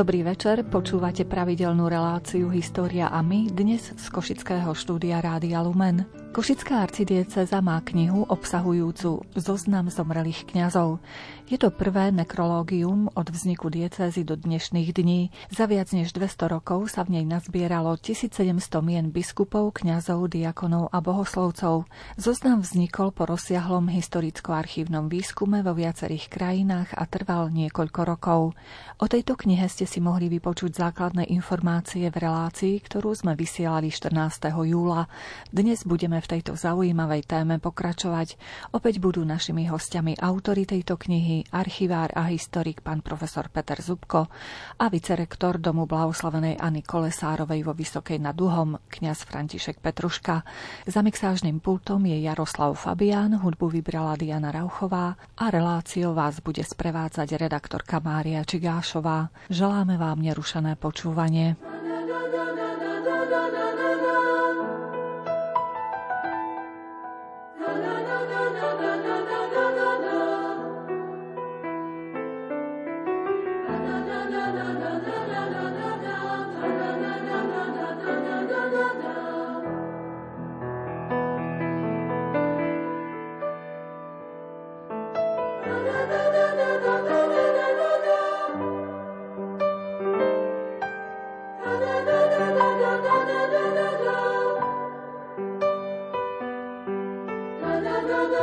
Dobrý večer, počúvate pravidelnú reláciu História a my dnes z Košického štúdia Rádia Lumen. Košická arcidieceza má knihu obsahujúcu zoznam zomrelých kňazov. Je to prvé nekrológium od vzniku diecézy do dnešných dní. Za viac než 200 rokov sa v nej nazbieralo 1700 mien biskupov, kňazov, diakonov a bohoslovcov. Zoznam vznikol po rozsiahlom historicko-archívnom výskume vo viacerých krajinách a trval niekoľko rokov. O tejto knihe ste si mohli vypočuť základné informácie v relácii, ktorú sme vysielali 14. júla. Dnes budeme v tejto zaujímavej téme pokračovať. Opäť budú našimi hostiami autory tejto knihy, archivár a historik pán profesor Peter Zubko a vicerektor Domu blahoslavenejAny Kolesárovej vo Vysokej nad Duhom, kňaz František Petruška. Za mixážnym pultom je Jaroslav Fabián, hudbu vybrala Diana Rauchová a reláciou vás bude sprevádzať redaktorka Mária Čigášová. Želáme vám nerušené počúvanie.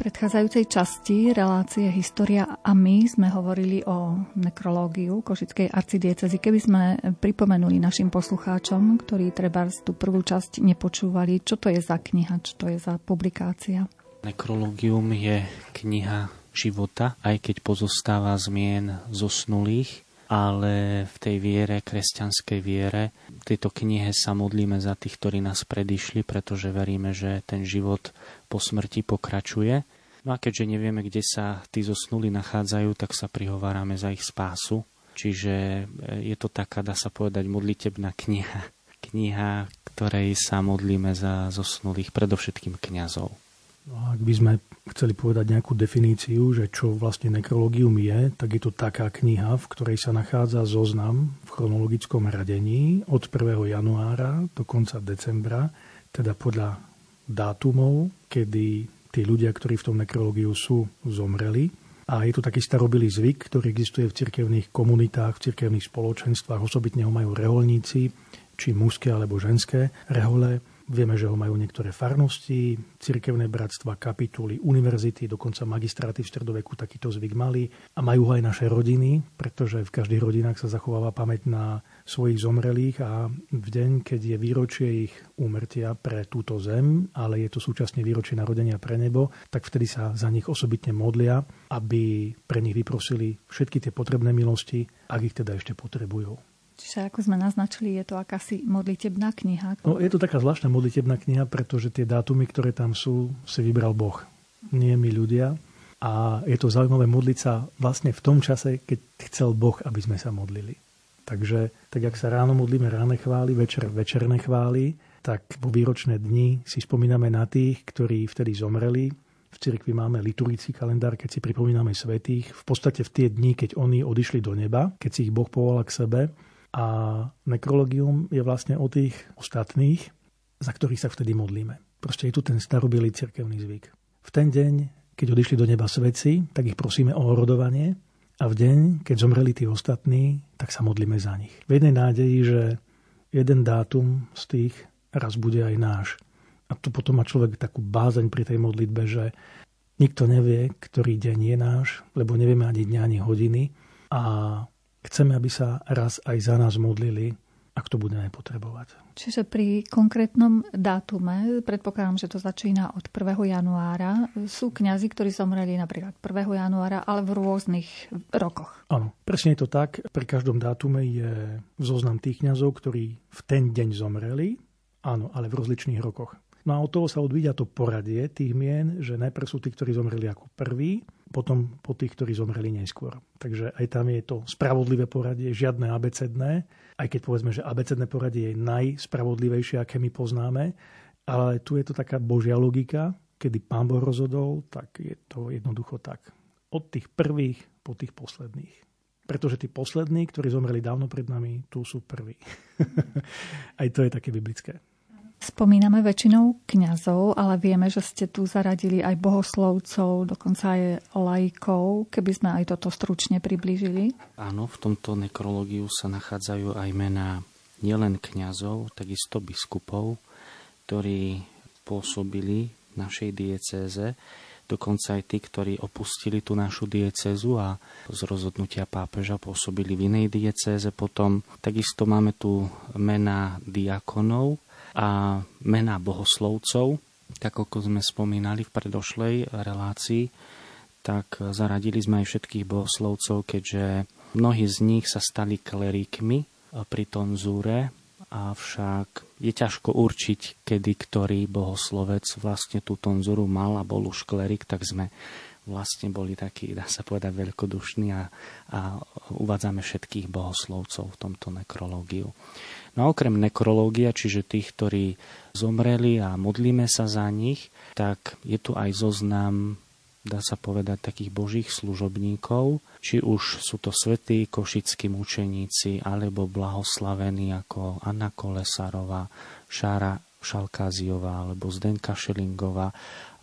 predchádzajúcej časti relácie História a my sme hovorili o nekrológiu Košickej arcidiecezy. Keby sme pripomenuli našim poslucháčom, ktorí treba tú prvú časť nepočúvali, čo to je za kniha, čo to je za publikácia? Nekrológium je kniha života, aj keď pozostáva zmien zosnulých, ale v tej viere, kresťanskej viere, v tejto knihe sa modlíme za tých, ktorí nás predišli, pretože veríme, že ten život po smrti pokračuje No a keďže nevieme, kde sa tí zosnuli nachádzajú, tak sa prihovárame za ich spásu. Čiže e, je to taká, dá sa povedať, modlitebná kniha. Kniha, ktorej sa modlíme za zosnulých, predovšetkým kňazov. No ak by sme chceli povedať nejakú definíciu, že čo vlastne nekrológium je, tak je to taká kniha, v ktorej sa nachádza zoznam v chronologickom radení od 1. januára do konca decembra, teda podľa dátumov, kedy tí ľudia, ktorí v tom nekrológiu sú, zomreli. A je to taký starobilý zvyk, ktorý existuje v cirkevných komunitách, v cirkevných spoločenstvách. Osobitne ho majú reholníci, či mužské alebo ženské rehole. Vieme, že ho majú niektoré farnosti, cirkevné bratstva, kapituly, univerzity, dokonca magistráty v stredoveku takýto zvyk mali. A majú ho aj naše rodiny, pretože v každých rodinách sa zachováva pamäť na svojich zomrelých a v deň, keď je výročie ich úmrtia pre túto zem, ale je to súčasne výročie narodenia pre nebo, tak vtedy sa za nich osobitne modlia, aby pre nich vyprosili všetky tie potrebné milosti, ak ich teda ešte potrebujú. Čiže ako sme naznačili, je to akási modlitebná kniha? No, je to taká zvláštna modlitebná kniha, pretože tie dátumy, ktoré tam sú, si vybral Boh. Nie my ľudia. A je to zaujímavé modliť sa vlastne v tom čase, keď chcel Boh, aby sme sa modlili. Takže tak, jak sa ráno modlíme ráne chvály, večer večerné chvály, tak vo výročné dni si spomíname na tých, ktorí vtedy zomreli. V cirkvi máme liturgický kalendár, keď si pripomíname svetých. V podstate v tie dni, keď oni odišli do neba, keď si ich Boh povolal k sebe. A nekrologium je vlastne o tých ostatných, za ktorých sa vtedy modlíme. Proste je tu ten starobilý cirkevný zvyk. V ten deň, keď odišli do neba svetci, tak ich prosíme o orodovanie a v deň, keď zomreli tí ostatní, tak sa modlíme za nich. V jednej nádeji, že jeden dátum z tých raz bude aj náš. A to potom má človek takú bázeň pri tej modlitbe, že nikto nevie, ktorý deň je náš, lebo nevieme ani dňa, ani hodiny. A chceme, aby sa raz aj za nás modlili, ak to budeme potrebovať. Čiže pri konkrétnom dátume, predpokladám, že to začína od 1. januára, sú kňazi, ktorí zomreli napríklad 1. januára, ale v rôznych rokoch. Áno, presne je to tak. Pri každom dátume je zoznam tých kňazov, ktorí v ten deň zomreli, áno, ale v rozličných rokoch. No a od toho sa odvíja to poradie tých mien, že najprv sú tí, ktorí zomreli ako prví, potom po tých, ktorí zomreli neskôr. Takže aj tam je to spravodlivé poradie, žiadne abecedné, aj keď povedzme, že abecedné poradie je najspravodlivejšie, aké my poznáme, ale tu je to taká božia logika, kedy pán Boh rozhodol, tak je to jednoducho tak. Od tých prvých po tých posledných. Pretože tí poslední, ktorí zomreli dávno pred nami, tu sú prví. aj to je také biblické. Spomíname väčšinou kňazov, ale vieme, že ste tu zaradili aj bohoslovcov, dokonca aj laikov, keby sme aj toto stručne priblížili. Áno, v tomto nekrológiu sa nachádzajú aj mená nielen kňazov, takisto biskupov, ktorí pôsobili v našej diecéze, dokonca aj tí, ktorí opustili tú našu diecézu a z rozhodnutia pápeža pôsobili v inej diecéze potom. Takisto máme tu mená diakonov, a mená bohoslovcov, tak ako sme spomínali v predošlej relácii, tak zaradili sme aj všetkých bohoslovcov, keďže mnohí z nich sa stali kleríkmi pri tonzúre, avšak je ťažko určiť, kedy ktorý bohoslovec vlastne tú tonzúru mal a bol už klerik, tak sme vlastne boli takí, dá sa povedať, veľkodušní a, a uvádzame všetkých bohoslovcov v tomto nekrológiu. No a okrem nekrológia, čiže tých, ktorí zomreli a modlíme sa za nich, tak je tu aj zoznam dá sa povedať, takých božích služobníkov, či už sú to svätí košickí mučeníci, alebo blahoslavení ako Anna Kolesárová, Šára Šalkáziová, alebo Zdenka Šelingová,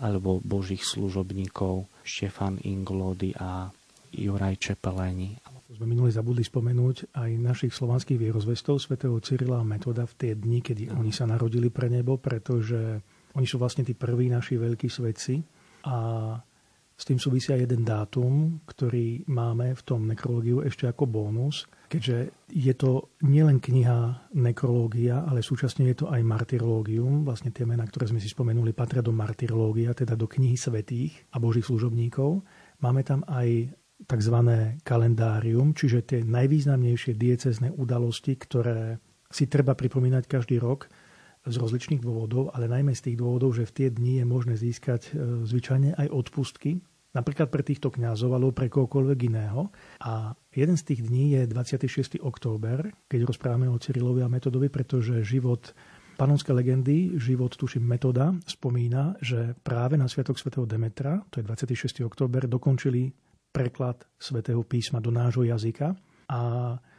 alebo božích služobníkov Štefan Inglody a Juraj Čepeleni sme minuli zabudli spomenúť aj našich slovanských vierozvestov, svätého Cyrila a Metoda v tie dni, kedy oni sa narodili pre nebo, pretože oni sú vlastne tí prví naši veľkí svetci a s tým súvisia jeden dátum, ktorý máme v tom nekrológiu ešte ako bónus, keďže je to nielen kniha nekrológia, ale súčasne je to aj martyrológium. Vlastne tie mená, ktoré sme si spomenuli, patria do martyrológia, teda do knihy svetých a božích služobníkov. Máme tam aj tzv. kalendárium, čiže tie najvýznamnejšie diecezne udalosti, ktoré si treba pripomínať každý rok z rozličných dôvodov, ale najmä z tých dôvodov, že v tie dni je možné získať e, zvyčajne aj odpustky, napríklad pre týchto kňazov alebo pre kohokoľvek iného. A jeden z tých dní je 26. október, keď rozprávame o Cyrilovi a Metodovi, pretože život Panonské legendy, život tuším metoda, spomína, že práve na Sviatok svätého Demetra, to je 26. október, dokončili preklad svätého písma do nášho jazyka. A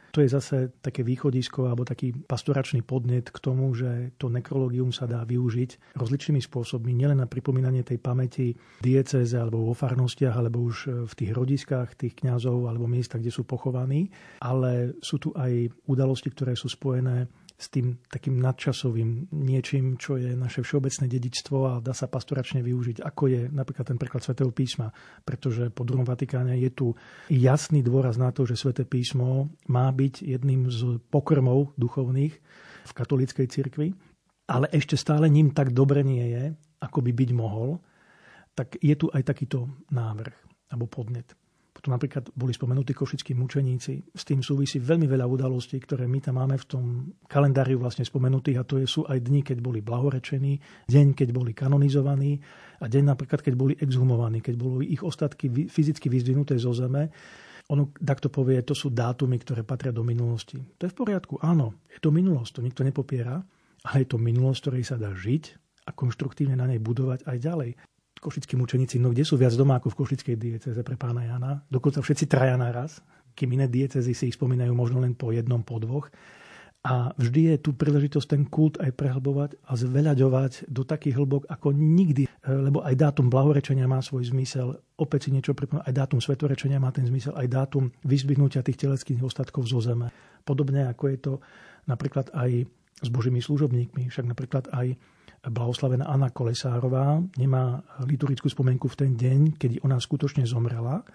to je zase také východisko alebo taký pastoračný podnet k tomu, že to nekrológium sa dá využiť rozličnými spôsobmi, nielen na pripomínanie tej pamäti diecéze alebo vo farnostiach, alebo už v tých rodiskách tých kňazov alebo miestach, kde sú pochovaní, ale sú tu aj udalosti, ktoré sú spojené s tým takým nadčasovým niečím, čo je naše všeobecné dedičstvo a dá sa pastoračne využiť, ako je napríklad ten preklad svätého písma, pretože po druhom Vatikáne je tu jasný dôraz na to, že sväté písmo má byť jedným z pokrmov duchovných v katolíckej cirkvi, ale ešte stále ním tak dobre nie je, ako by byť mohol, tak je tu aj takýto návrh alebo podnet. Potom napríklad boli spomenutí košickí mučeníci. S tým súvisí veľmi veľa udalostí, ktoré my tam máme v tom kalendáriu vlastne spomenutých a to sú aj dni, keď boli blahorečení, deň, keď boli kanonizovaní a deň napríklad, keď boli exhumovaní, keď boli ich ostatky fyzicky vyzdvihnuté zo zeme. Ono takto povie, to sú dátumy, ktoré patria do minulosti. To je v poriadku, áno, je to minulosť, to nikto nepopiera, ale je to minulosť, ktorej sa dá žiť a konštruktívne na nej budovať aj ďalej košickí mučeníci, no kde sú viac doma ako v košickej dieceze pre pána Jana? Dokonca všetci traja naraz, kým iné diecezy si ich spomínajú možno len po jednom, po dvoch. A vždy je tu príležitosť ten kult aj prehlbovať a zveľaďovať do takých hlbok ako nikdy, e, lebo aj dátum blahorečenia má svoj zmysel, opäť si niečo pripomínať, aj dátum svetorečenia má ten zmysel, aj dátum vyzbihnutia tých teleckých ostatkov zo zeme. Podobne ako je to napríklad aj s božími služobníkmi, však napríklad aj blahoslavená Anna Kolesárová nemá liturgickú spomienku v ten deň, kedy ona skutočne zomrela,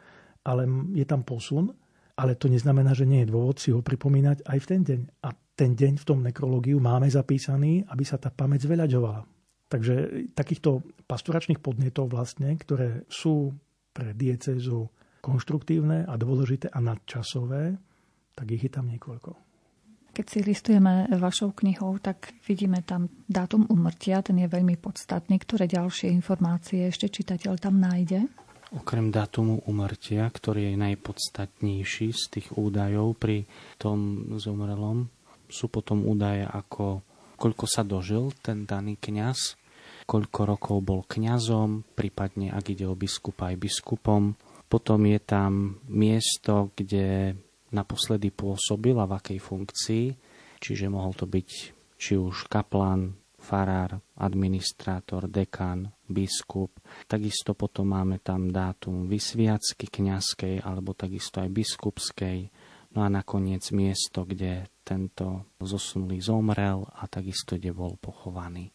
ale je tam posun, ale to neznamená, že nie je dôvod si ho pripomínať aj v ten deň. A ten deň v tom nekrológiu máme zapísaný, aby sa tá pamäť zveľaďovala. Takže takýchto pastoračných podnetov vlastne, ktoré sú pre diecezu konštruktívne a dôležité a nadčasové, tak ich je tam niekoľko. Keď si listujeme vašou knihou, tak vidíme tam dátum umrtia, ten je veľmi podstatný. Ktoré ďalšie informácie ešte čitateľ tam nájde? Okrem dátumu umrtia, ktorý je najpodstatnejší z tých údajov pri tom zomrelom, sú potom údaje ako koľko sa dožil ten daný kňaz, koľko rokov bol kňazom, prípadne ak ide o biskupa aj biskupom. Potom je tam miesto, kde naposledy pôsobil a v akej funkcii, čiže mohol to byť či už kaplan, farár, administrátor, dekan, biskup. Takisto potom máme tam dátum vysviacky kňazskej alebo takisto aj biskupskej. No a nakoniec miesto, kde tento zosnulý zomrel a takisto kde bol pochovaný.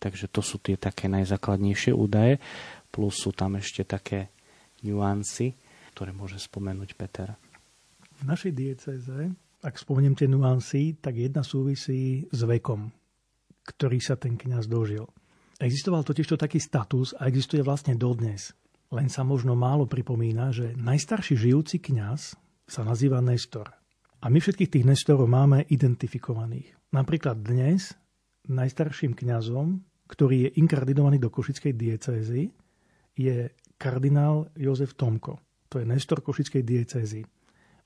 Takže to sú tie také najzákladnejšie údaje, plus sú tam ešte také nuancy, ktoré môže spomenúť Peter. V našej dieceze, ak spomeniem tie nuancy, tak jedna súvisí s vekom, ktorý sa ten kňaz dožil. Existoval totiž to taký status a existuje vlastne dodnes. Len sa možno málo pripomína, že najstarší žijúci kňaz sa nazýva Nestor. A my všetkých tých Nestorov máme identifikovaných. Napríklad dnes najstarším kňazom, ktorý je inkardinovaný do Košickej diecézy, je kardinál Jozef Tomko. To je Nestor Košickej diecézy.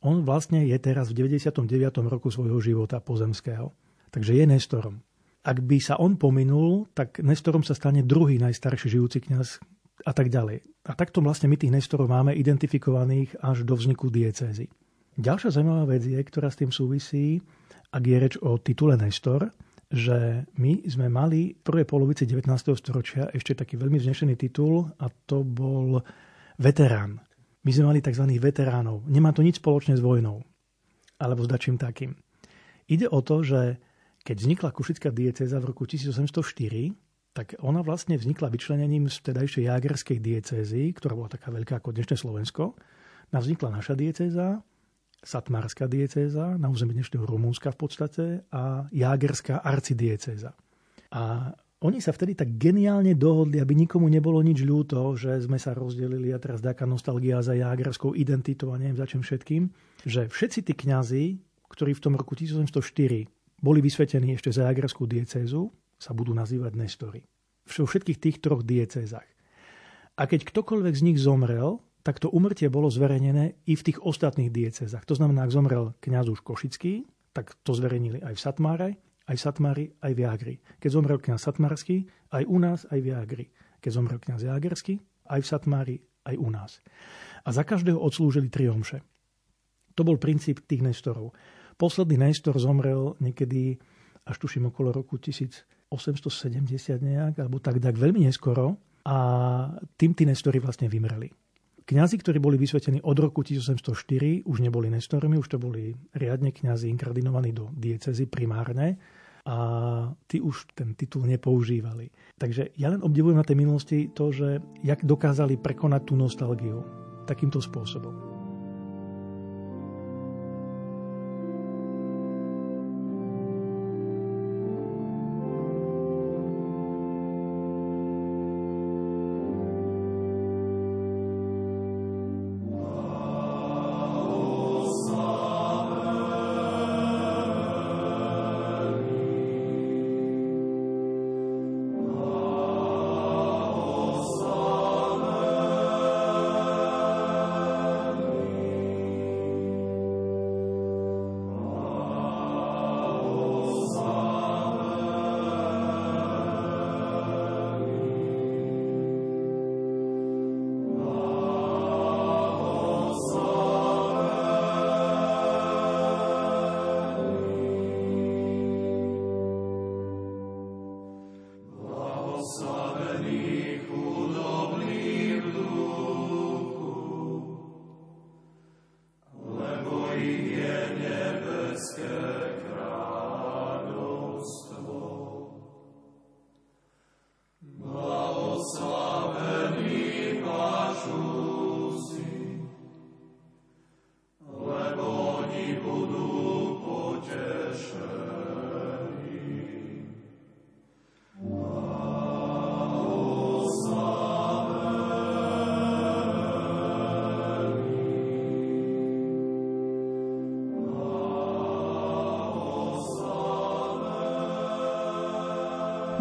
On vlastne je teraz v 99. roku svojho života pozemského. Takže je Nestorom. Ak by sa on pominul, tak Nestorom sa stane druhý najstarší žijúci kňaz a tak ďalej. A takto vlastne my tých Nestorov máme identifikovaných až do vzniku diecézy. Ďalšia zaujímavá vec je, ktorá s tým súvisí, ak je reč o titule Nestor, že my sme mali v prvej polovici 19. storočia ešte taký veľmi vznešený titul a to bol veterán. My sme mali tzv. veteránov. Nemá to nič spoločné s vojnou. Alebo s dačím takým. Ide o to, že keď vznikla Kušická diecéza v roku 1804, tak ona vlastne vznikla vyčlenením z vtedajšej jágerskej diecézy, ktorá bola taká veľká ako dnešné Slovensko. Na vznikla naša diecéza, Satmárska diecéza, na území dnešného Rumúnska v podstate, a Jágerská arcidiecéza. A oni sa vtedy tak geniálne dohodli, aby nikomu nebolo nič ľúto, že sme sa rozdelili a teraz taká nostalgia za jágrskou identitou a neviem za čím všetkým, že všetci tí kňazi, ktorí v tom roku 1804 boli vysvetení ešte za jágrskú diecézu, sa budú nazývať Nestory. Vo všetkých tých troch diecézach. A keď ktokoľvek z nich zomrel, tak to umrtie bolo zverejnené i v tých ostatných diecézach. To znamená, ak zomrel kňaz už Košický, tak to zverejnili aj v Satmáre, aj Satmári, aj v Jágri. Keď zomrel kňaz Satmarský, aj u nás, aj v Jágri. Keď zomrel kňaz Jágerský, aj v Satmári, aj u nás. A za každého odslúžili tri omše. To bol princíp tých Nestorov. Posledný Nestor zomrel niekedy až tuším okolo roku 1870 nejak, alebo tak, tak veľmi neskoro. A tým tí Nestori vlastne vymreli. Kňazi, ktorí boli vysvetení od roku 1804, už neboli nestormi, už to boli riadne kňazi inkardinovaní do diecezy primárne a tí už ten titul nepoužívali. Takže ja len obdivujem na tej minulosti to, že jak dokázali prekonať tú nostalgiu takýmto spôsobom.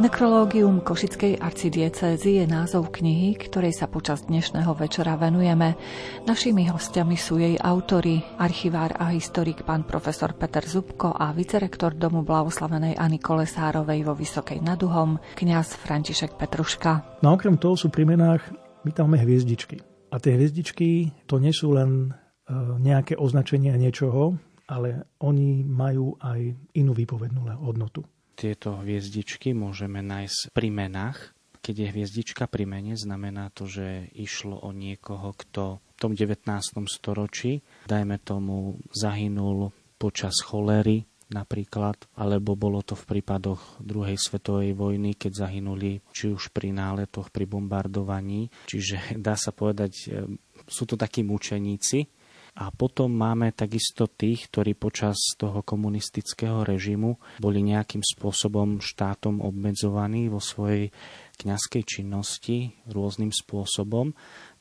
Nekrológium Košickej arcidiecézy je názov knihy, ktorej sa počas dnešného večera venujeme. Našimi hostiami sú jej autory, archivár a historik pán profesor Peter Zubko a vicerektor Domu blahoslavenej Ani Kolesárovej vo Vysokej naduhom, kňaz František Petruška. No okrem toho sú pri menách, my tam máme hviezdičky. A tie hviezdičky to nie sú len e, nejaké označenia niečoho, ale oni majú aj inú výpovednú hodnotu. Tieto hviezdičky môžeme nájsť pri menách. Keď je hviezdička pri mene, znamená to, že išlo o niekoho, kto v tom 19. storočí, dajme tomu, zahynul počas cholery napríklad, alebo bolo to v prípadoch druhej svetovej vojny, keď zahynuli či už pri náletoch, pri bombardovaní. Čiže dá sa povedať, e, sú to takí mučeníci, a potom máme takisto tých, ktorí počas toho komunistického režimu boli nejakým spôsobom štátom obmedzovaní vo svojej kňazskej činnosti rôznym spôsobom.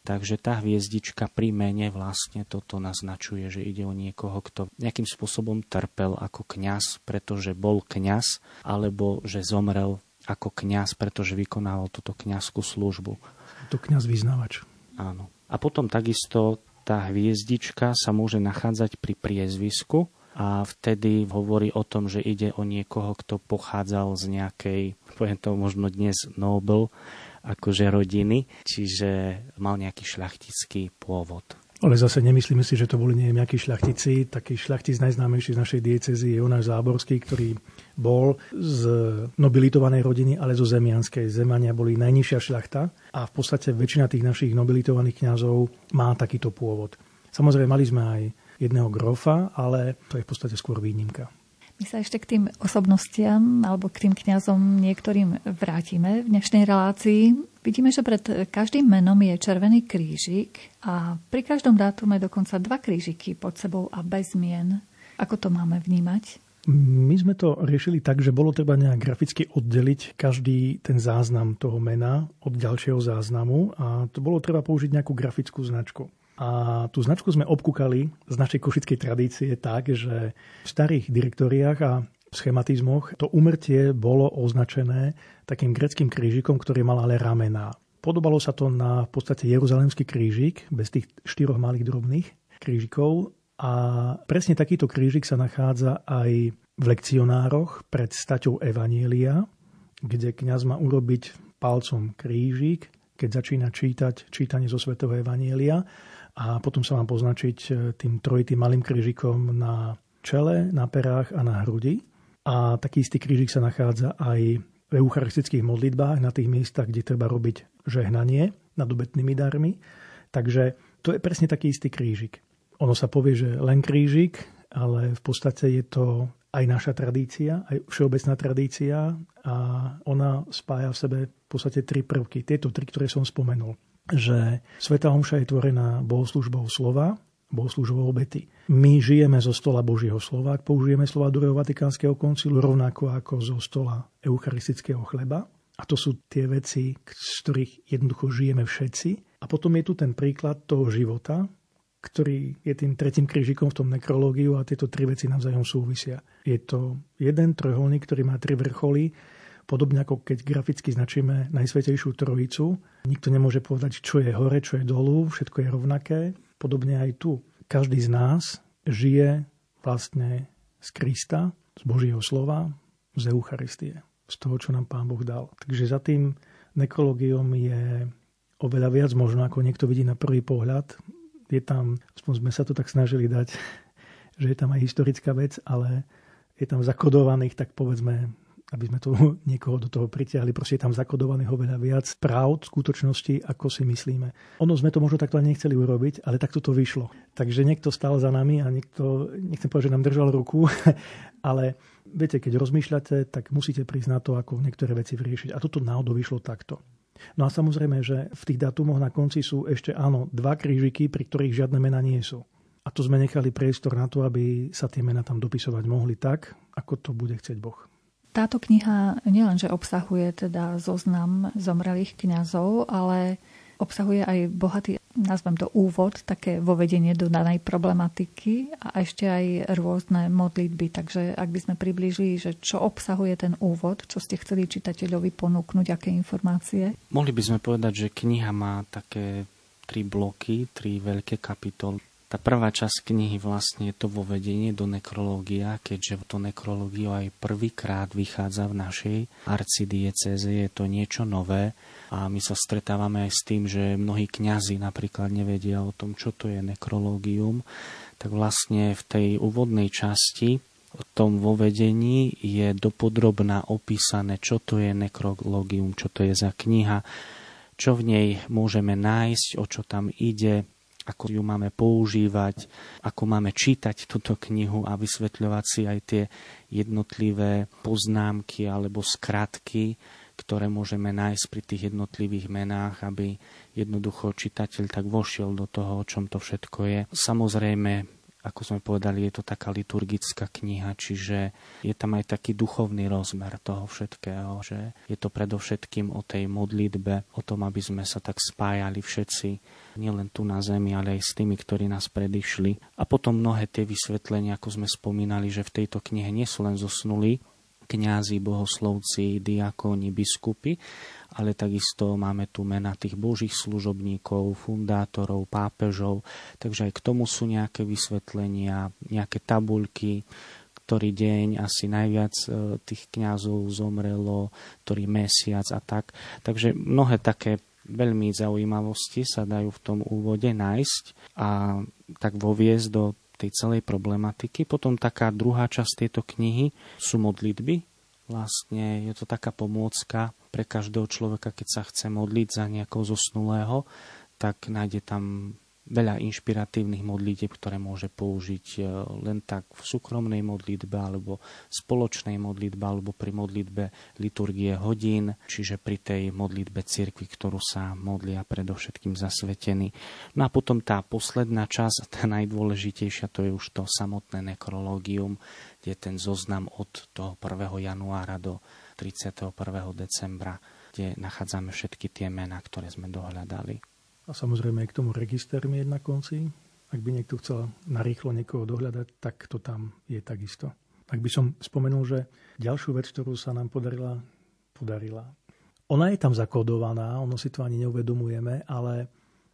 Takže tá hviezdička pri mene vlastne toto naznačuje, že ide o niekoho, kto nejakým spôsobom trpel ako kňaz, pretože bol kňaz, alebo že zomrel ako kňaz, pretože vykonával túto kňazskú službu. To kňaz vyznávač. Áno. A potom takisto tá hviezdička sa môže nachádzať pri priezvisku a vtedy hovorí o tom, že ide o niekoho, kto pochádzal z nejakej, poviem to možno dnes Nobel, akože rodiny, čiže mal nejaký šľachtický pôvod. Ale zase nemyslíme si, že to boli nejakí šľachtici. Taký šľachtic najznámejší z našej diecezy je Jonáš Záborský, ktorý bol z nobilitovanej rodiny, ale zo zemianskej. Zemania boli najnižšia šľachta a v podstate väčšina tých našich nobilitovaných kňazov má takýto pôvod. Samozrejme, mali sme aj jedného grofa, ale to je v podstate skôr výnimka. My sa ešte k tým osobnostiam alebo k tým kňazom niektorým vrátime v dnešnej relácii. Vidíme, že pred každým menom je červený krížik a pri každom dátume dokonca dva krížiky pod sebou a bez mien. Ako to máme vnímať? My sme to riešili tak, že bolo treba nejak graficky oddeliť každý ten záznam toho mena od ďalšieho záznamu a to bolo treba použiť nejakú grafickú značku. A tú značku sme obkúkali z našej košickej tradície tak, že v starých direktoriách a schematizmoch to umrtie bolo označené takým greckým krížikom, ktorý mal ale ramená. Podobalo sa to na v podstate jeruzalemský krížik, bez tých štyroch malých drobných krížikov. A presne takýto krížik sa nachádza aj v lekcionároch pred staťou Evanielia, kde kňaz má urobiť palcom krížik, keď začína čítať čítanie zo svätého Evanielia a potom sa vám poznačiť e, tým trojitým malým krížikom na čele, na perách a na hrudi. A taký istý krížik sa nachádza aj v eucharistických modlitbách, na tých miestach, kde treba robiť žehnanie nad obetnými darmi. Takže to je presne taký istý krížik. Ono sa povie, že len krížik, ale v podstate je to aj naša tradícia, aj všeobecná tradícia a ona spája v sebe v podstate tri prvky. Tieto tri, ktoré som spomenul že Sveta Homša je tvorená bohoslužbou slova, bohoslužbou obety. My žijeme zo stola Božieho slova, ak použijeme slova druhého Vatikánskeho koncilu, rovnako ako zo stola eucharistického chleba. A to sú tie veci, z ktorých jednoducho žijeme všetci. A potom je tu ten príklad toho života, ktorý je tým tretím krížikom v tom nekrológiu a tieto tri veci navzájom súvisia. Je to jeden trojuholník, ktorý má tri vrcholy, Podobne ako keď graficky značíme Najsvetejšiu Trojicu, nikto nemôže povedať, čo je hore, čo je dolu, všetko je rovnaké. Podobne aj tu. Každý z nás žije vlastne z Krista, z Božieho slova, z Eucharistie, z toho, čo nám Pán Boh dal. Takže za tým nekrológiom je oveľa viac možno, ako niekto vidí na prvý pohľad. Je tam, aspoň sme sa to tak snažili dať, že je tam aj historická vec, ale je tam zakodovaných, tak povedzme, aby sme tu niekoho do toho pritiahli. Proste je tam zakodovaných oveľa viac práv skutočnosti, ako si myslíme. Ono sme to možno takto ani nechceli urobiť, ale takto to vyšlo. Takže niekto stál za nami a niekto, nechcem povedať, že nám držal ruku, ale viete, keď rozmýšľate, tak musíte prísť na to, ako niektoré veci vyriešiť. A toto náhodou vyšlo takto. No a samozrejme, že v tých datumoch na konci sú ešte áno, dva krížiky, pri ktorých žiadne mena nie sú. A to sme nechali priestor na to, aby sa tie mena tam dopisovať mohli tak, ako to bude chcieť Boh. Táto kniha nielenže obsahuje teda zoznam zomrelých kňazov, ale obsahuje aj bohatý nazvem to úvod, také vovedenie do danej problematiky a ešte aj rôzne modlitby. Takže ak by sme priblížili, že čo obsahuje ten úvod, čo ste chceli čitateľovi ponúknuť, aké informácie? Mohli by sme povedať, že kniha má také tri bloky, tri veľké kapitoly. Tá prvá časť knihy vlastne je to vovedenie do nekrológia, keďže to nekrológiu aj prvýkrát vychádza v našej arcidieceze, je to niečo nové a my sa stretávame aj s tým, že mnohí kňazi napríklad nevedia o tom, čo to je nekrológium, tak vlastne v tej úvodnej časti v tom vovedení je dopodrobná opísané, čo to je nekrológium, čo to je za kniha, čo v nej môžeme nájsť, o čo tam ide, ako ju máme používať, ako máme čítať túto knihu a vysvetľovať si aj tie jednotlivé poznámky alebo skratky, ktoré môžeme nájsť pri tých jednotlivých menách, aby jednoducho čitateľ tak vošiel do toho, o čom to všetko je. Samozrejme, ako sme povedali, je to taká liturgická kniha, čiže je tam aj taký duchovný rozmer toho všetkého, že je to predovšetkým o tej modlitbe, o tom, aby sme sa tak spájali všetci, nielen tu na zemi, ale aj s tými, ktorí nás predišli. A potom mnohé tie vysvetlenia, ako sme spomínali, že v tejto knihe nie sú len zosnulí, kňazi, bohoslovci, diakóni, biskupy, ale takisto máme tu mena tých božích služobníkov, fundátorov, pápežov, takže aj k tomu sú nejaké vysvetlenia, nejaké tabuľky, ktorý deň asi najviac e, tých kňazov zomrelo, ktorý mesiac a tak. Takže mnohé také veľmi zaujímavosti sa dajú v tom úvode nájsť a tak voviesť do tej celej problematiky. Potom taká druhá časť tejto knihy sú modlitby. Vlastne je to taká pomôcka pre každého človeka, keď sa chce modliť za nejakého zosnulého, tak nájde tam veľa inšpiratívnych modlitieb, ktoré môže použiť e, len tak v súkromnej modlitbe alebo spoločnej modlitbe alebo pri modlitbe liturgie hodín, čiže pri tej modlitbe cirkvi, ktorú sa modlia predovšetkým zasvetení. No a potom tá posledná časť, tá najdôležitejšia, to je už to samotné nekrológium, je ten zoznam od toho 1. januára do 31. decembra, kde nachádzame všetky tie mená, ktoré sme dohľadali. A samozrejme aj k tomu register je na konci. Ak by niekto chcel narýchlo niekoho dohľadať, tak to tam je takisto. Ak by som spomenul, že ďalšiu vec, ktorú sa nám podarila, podarila. Ona je tam zakódovaná, ono si to ani neuvedomujeme, ale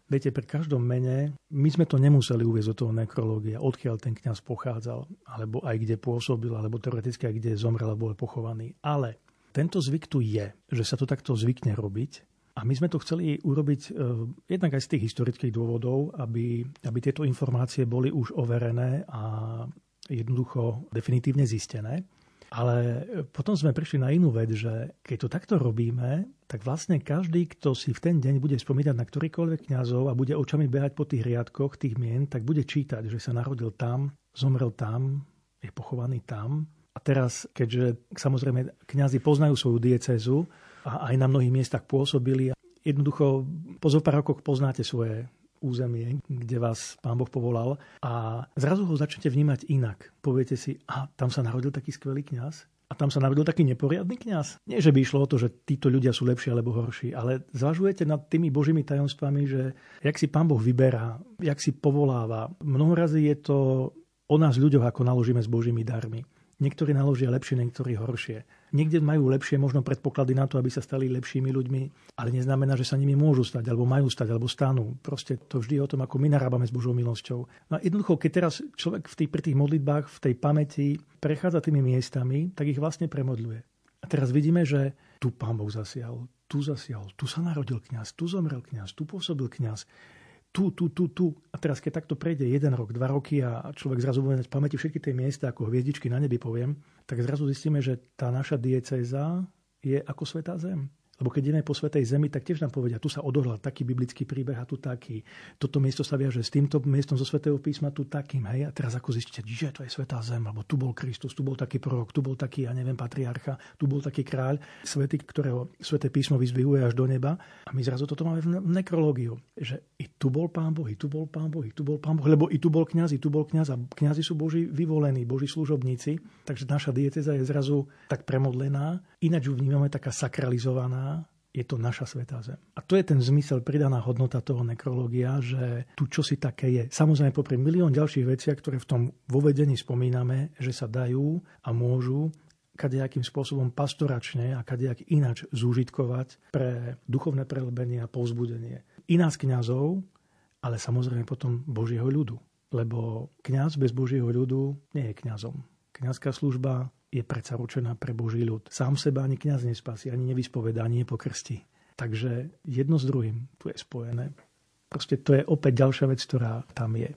viete, pri každom mene, my sme to nemuseli uvieť do toho nekrológia, odkiaľ ten kňaz pochádzal, alebo aj kde pôsobil, alebo teoreticky aj kde zomrel, alebo bol pochovaný. Ale tento zvyk tu je, že sa to takto zvykne robiť a my sme to chceli urobiť uh, jednak aj z tých historických dôvodov, aby, aby tieto informácie boli už overené a jednoducho definitívne zistené. Ale potom sme prišli na inú vec, že keď to takto robíme, tak vlastne každý, kto si v ten deň bude spomínať na ktorýkoľvek kňazov a bude očami behať po tých riadkoch tých mien, tak bude čítať, že sa narodil tam, zomrel tam, je pochovaný tam. A teraz, keďže samozrejme kňazi poznajú svoju diecezu, a aj na mnohých miestach pôsobili. Jednoducho po zo pár rokoch poznáte svoje územie, kde vás pán Boh povolal a zrazu ho začnete vnímať inak. Poviete si, a tam sa narodil taký skvelý kňaz, a tam sa narodil taký neporiadny kňaz. Nie, že by išlo o to, že títo ľudia sú lepší alebo horší, ale zvažujete nad tými božími tajomstvami, že jak si pán Boh vyberá, jak si povoláva. Mnohorazí je to o nás ľuďoch, ako naložíme s božími darmi. Niektorí naložia lepšie, niektorí horšie. Niekde majú lepšie možno predpoklady na to, aby sa stali lepšími ľuďmi, ale neznamená, že sa nimi môžu stať, alebo majú stať, alebo stanú. Proste to vždy je o tom, ako my narábame s Božou milosťou. No a jednoducho, keď teraz človek v tých, pri tých modlitbách, v tej pamäti prechádza tými miestami, tak ich vlastne premodľuje. A teraz vidíme, že tu pán Boh zasial, tu zasial, tu sa narodil kňaz, tu zomrel kňaz, tu pôsobil kňaz tu, tu, tu, tu. A teraz, keď takto prejde jeden rok, dva roky a človek zrazu bude v pamäti všetky tie miesta, ako hviezdičky na nebi poviem, tak zrazu zistíme, že tá naša diecéza je ako svetá zem. Lebo keď ideme po Svetej Zemi, tak tiež nám povedia, tu sa odohľal taký biblický príbeh a tu taký. Toto miesto sa viaže s týmto miestom zo Svetého písma, tu takým. Hej? A teraz ako zistíte, že to je Svetá Zem, alebo tu bol Kristus, tu bol taký prorok, tu bol taký, ja neviem, patriarcha, tu bol taký kráľ, svety, ktorého Sveté písmo vyzvihuje až do neba. A my zrazu toto máme v nekrológiu, že i tu bol Pán Boh, i tu bol Pán Boh, i tu bol Pán Boh, lebo i tu bol kňaz, i tu bol kňaz a kňazi sú Boží vyvolení, Boží služobníci. Takže naša dieceza je zrazu tak premodlená, ináč ju vnímame taká sakralizovaná, je to naša svetá zem. A to je ten zmysel, pridaná hodnota toho nekrológia, že tu čo si také je. Samozrejme, popri milión ďalších veciach, ktoré v tom vovedení spomíname, že sa dajú a môžu kadejakým spôsobom pastoračne a kadejak ináč zúžitkovať pre duchovné prelebenie a povzbudenie. I nás kňazov, ale samozrejme potom Božieho ľudu. Lebo kňaz bez Božieho ľudu nie je kňazom. Kňazská služba je predsa určená pre Boží ľud. Sám seba ani kňaz nespasí, ani nevyspoveda, ani nepokrstí. Takže jedno s druhým tu je spojené. Proste to je opäť ďalšia vec, ktorá tam je.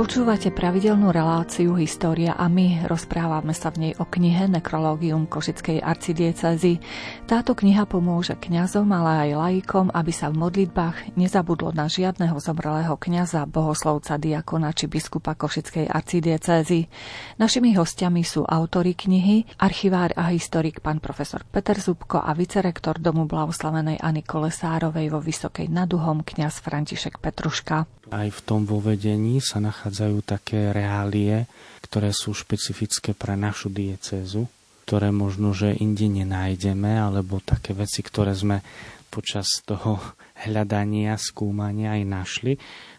Počúvate pravidelnú reláciu História a my rozprávame sa v nej o knihe Nekrológium Košickej arcidiecezy. Táto kniha pomôže kňazom, ale aj laikom, aby sa v modlitbách nezabudlo na žiadneho zomrelého kňaza, bohoslovca, diakona či biskupa Košickej arcidiecezy. Našimi hostiami sú autory knihy, archivár a historik pán profesor Peter Zubko a vicerektor Domu blahoslavenej Ani Kolesárovej vo Vysokej naduhom kňaz František Petruška. Aj v tom vo vedení sa nachádzajú také reálie, ktoré sú špecifické pre našu diecézu, ktoré možno, že inde nenájdeme, alebo také veci, ktoré sme počas toho hľadania, skúmania aj našli.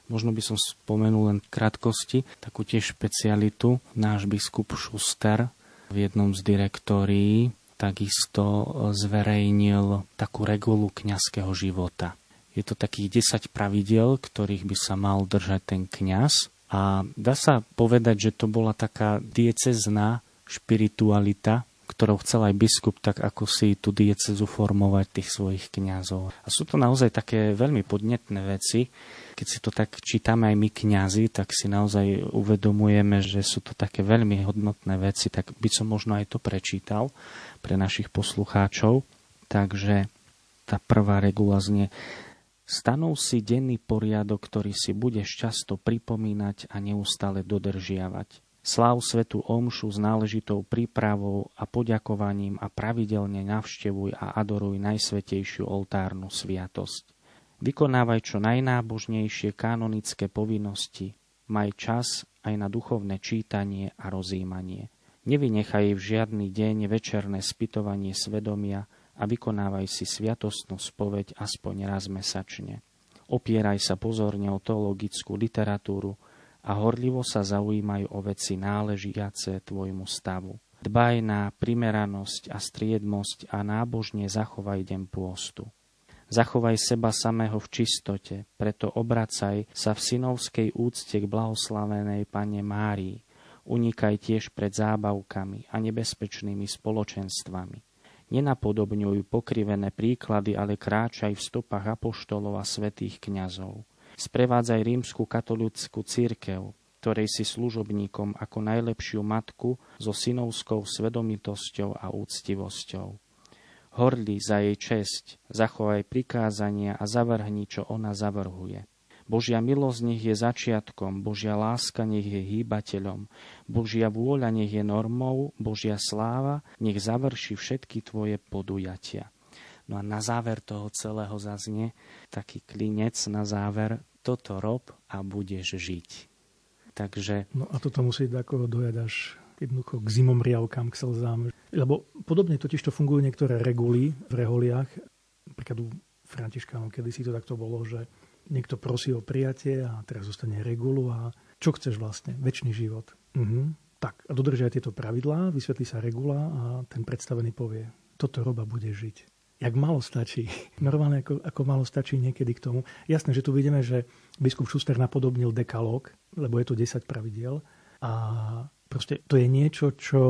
Možno by som spomenul len v krátkosti takú tiež špecialitu. Náš biskup Šuster v jednom z direktórií takisto zverejnil takú regulu kňazského života. Je to takých 10 pravidel, ktorých by sa mal držať ten kňaz. A dá sa povedať, že to bola taká diecezná špiritualita, ktorou chcel aj biskup tak ako si tú diecezu formovať tých svojich kňazov. A sú to naozaj také veľmi podnetné veci. Keď si to tak čítame aj my kňazi, tak si naozaj uvedomujeme, že sú to také veľmi hodnotné veci, tak by som možno aj to prečítal pre našich poslucháčov. Takže tá prvá regula znie Stanov si denný poriadok, ktorý si budeš často pripomínať a neustále dodržiavať. Sláv svetu omšu s náležitou prípravou a poďakovaním a pravidelne navštevuj a adoruj najsvetejšiu oltárnu sviatosť. Vykonávaj čo najnábožnejšie kanonické povinnosti, maj čas aj na duchovné čítanie a rozímanie. Nevynechaj v žiadny deň večerné spytovanie svedomia, a vykonávaj si sviatostnú spoveď aspoň raz mesačne. Opieraj sa pozorne o teologickú literatúru a horlivo sa zaujímaj o veci náležiace tvojmu stavu. Dbaj na primeranosť a striednosť a nábožne zachovaj deň pôstu. Zachovaj seba samého v čistote, preto obracaj sa v synovskej úcte k blahoslavenej Pane Márii. Unikaj tiež pred zábavkami a nebezpečnými spoločenstvami Nenapodobňuj pokrivené príklady, ale kráčaj v stopách apoštolov a svetých kňazov. Sprevádzaj rímsku katolickú církev, ktorej si služobníkom ako najlepšiu matku so synovskou svedomitosťou a úctivosťou. Horli za jej česť, zachovaj prikázania a zavrhni, čo ona zavrhuje. Božia milosť nech je začiatkom, Božia láska nech je hýbateľom, Božia vôľa nech je normou, Božia sláva nech završí všetky tvoje podujatia. No a na záver toho celého zaznie taký klinec na záver, toto rob a budeš žiť. Takže... No a toto musí ako dojať až jednoducho k zimom riavkám, k slzám. Lebo podobne totiž to fungujú niektoré reguly v reholiach. Napríklad u Františkánov, kedy si to takto bolo, že niekto prosí o prijatie a teraz zostane regulu a čo chceš vlastne? Väčší život. Uh-huh. Tak a dodržaj tieto pravidlá, vysvetlí sa regula a ten predstavený povie, toto roba bude žiť. Jak málo stačí. Normálne ako, ako málo stačí niekedy k tomu. Jasné, že tu vidíme, že biskup Schuster napodobnil dekalóg, lebo je to 10 pravidiel a proste to je niečo, čo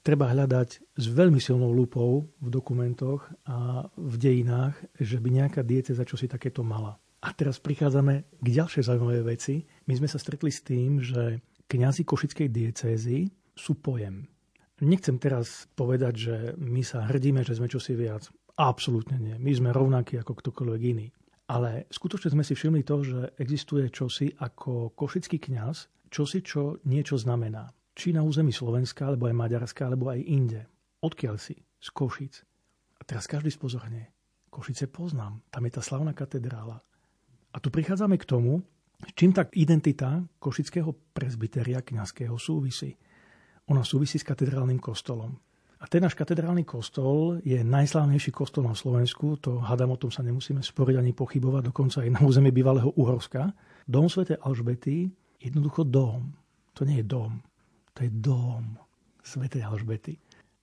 treba hľadať s veľmi silnou lupou v dokumentoch a v dejinách, že by nejaká diece za čo si takéto mala. A teraz prichádzame k ďalšej zaujímavej veci. My sme sa stretli s tým, že kňazi Košickej diecézy sú pojem. Nechcem teraz povedať, že my sa hrdíme, že sme čosi viac. Absolútne nie. My sme rovnakí ako ktokoľvek iný. Ale skutočne sme si všimli to, že existuje čosi ako košický kňaz, čosi, čo niečo znamená. Či na území Slovenska, alebo aj Maďarska, alebo aj inde. Odkiaľ si? Z Košic. A teraz každý spozorne. Košice poznám. Tam je tá slavná katedrála. A tu prichádzame k tomu, čím tak identita košického presbyteria kňazského súvisí. Ona súvisí s katedrálnym kostolom. A ten náš katedrálny kostol je najslávnejší kostol na Slovensku, to hadam o tom sa nemusíme sporiť ani pochybovať, dokonca aj na území bývalého Uhorska. Dom Sv. Alžbety, jednoducho dom. To nie je dom, to je dom Sv. Alžbety.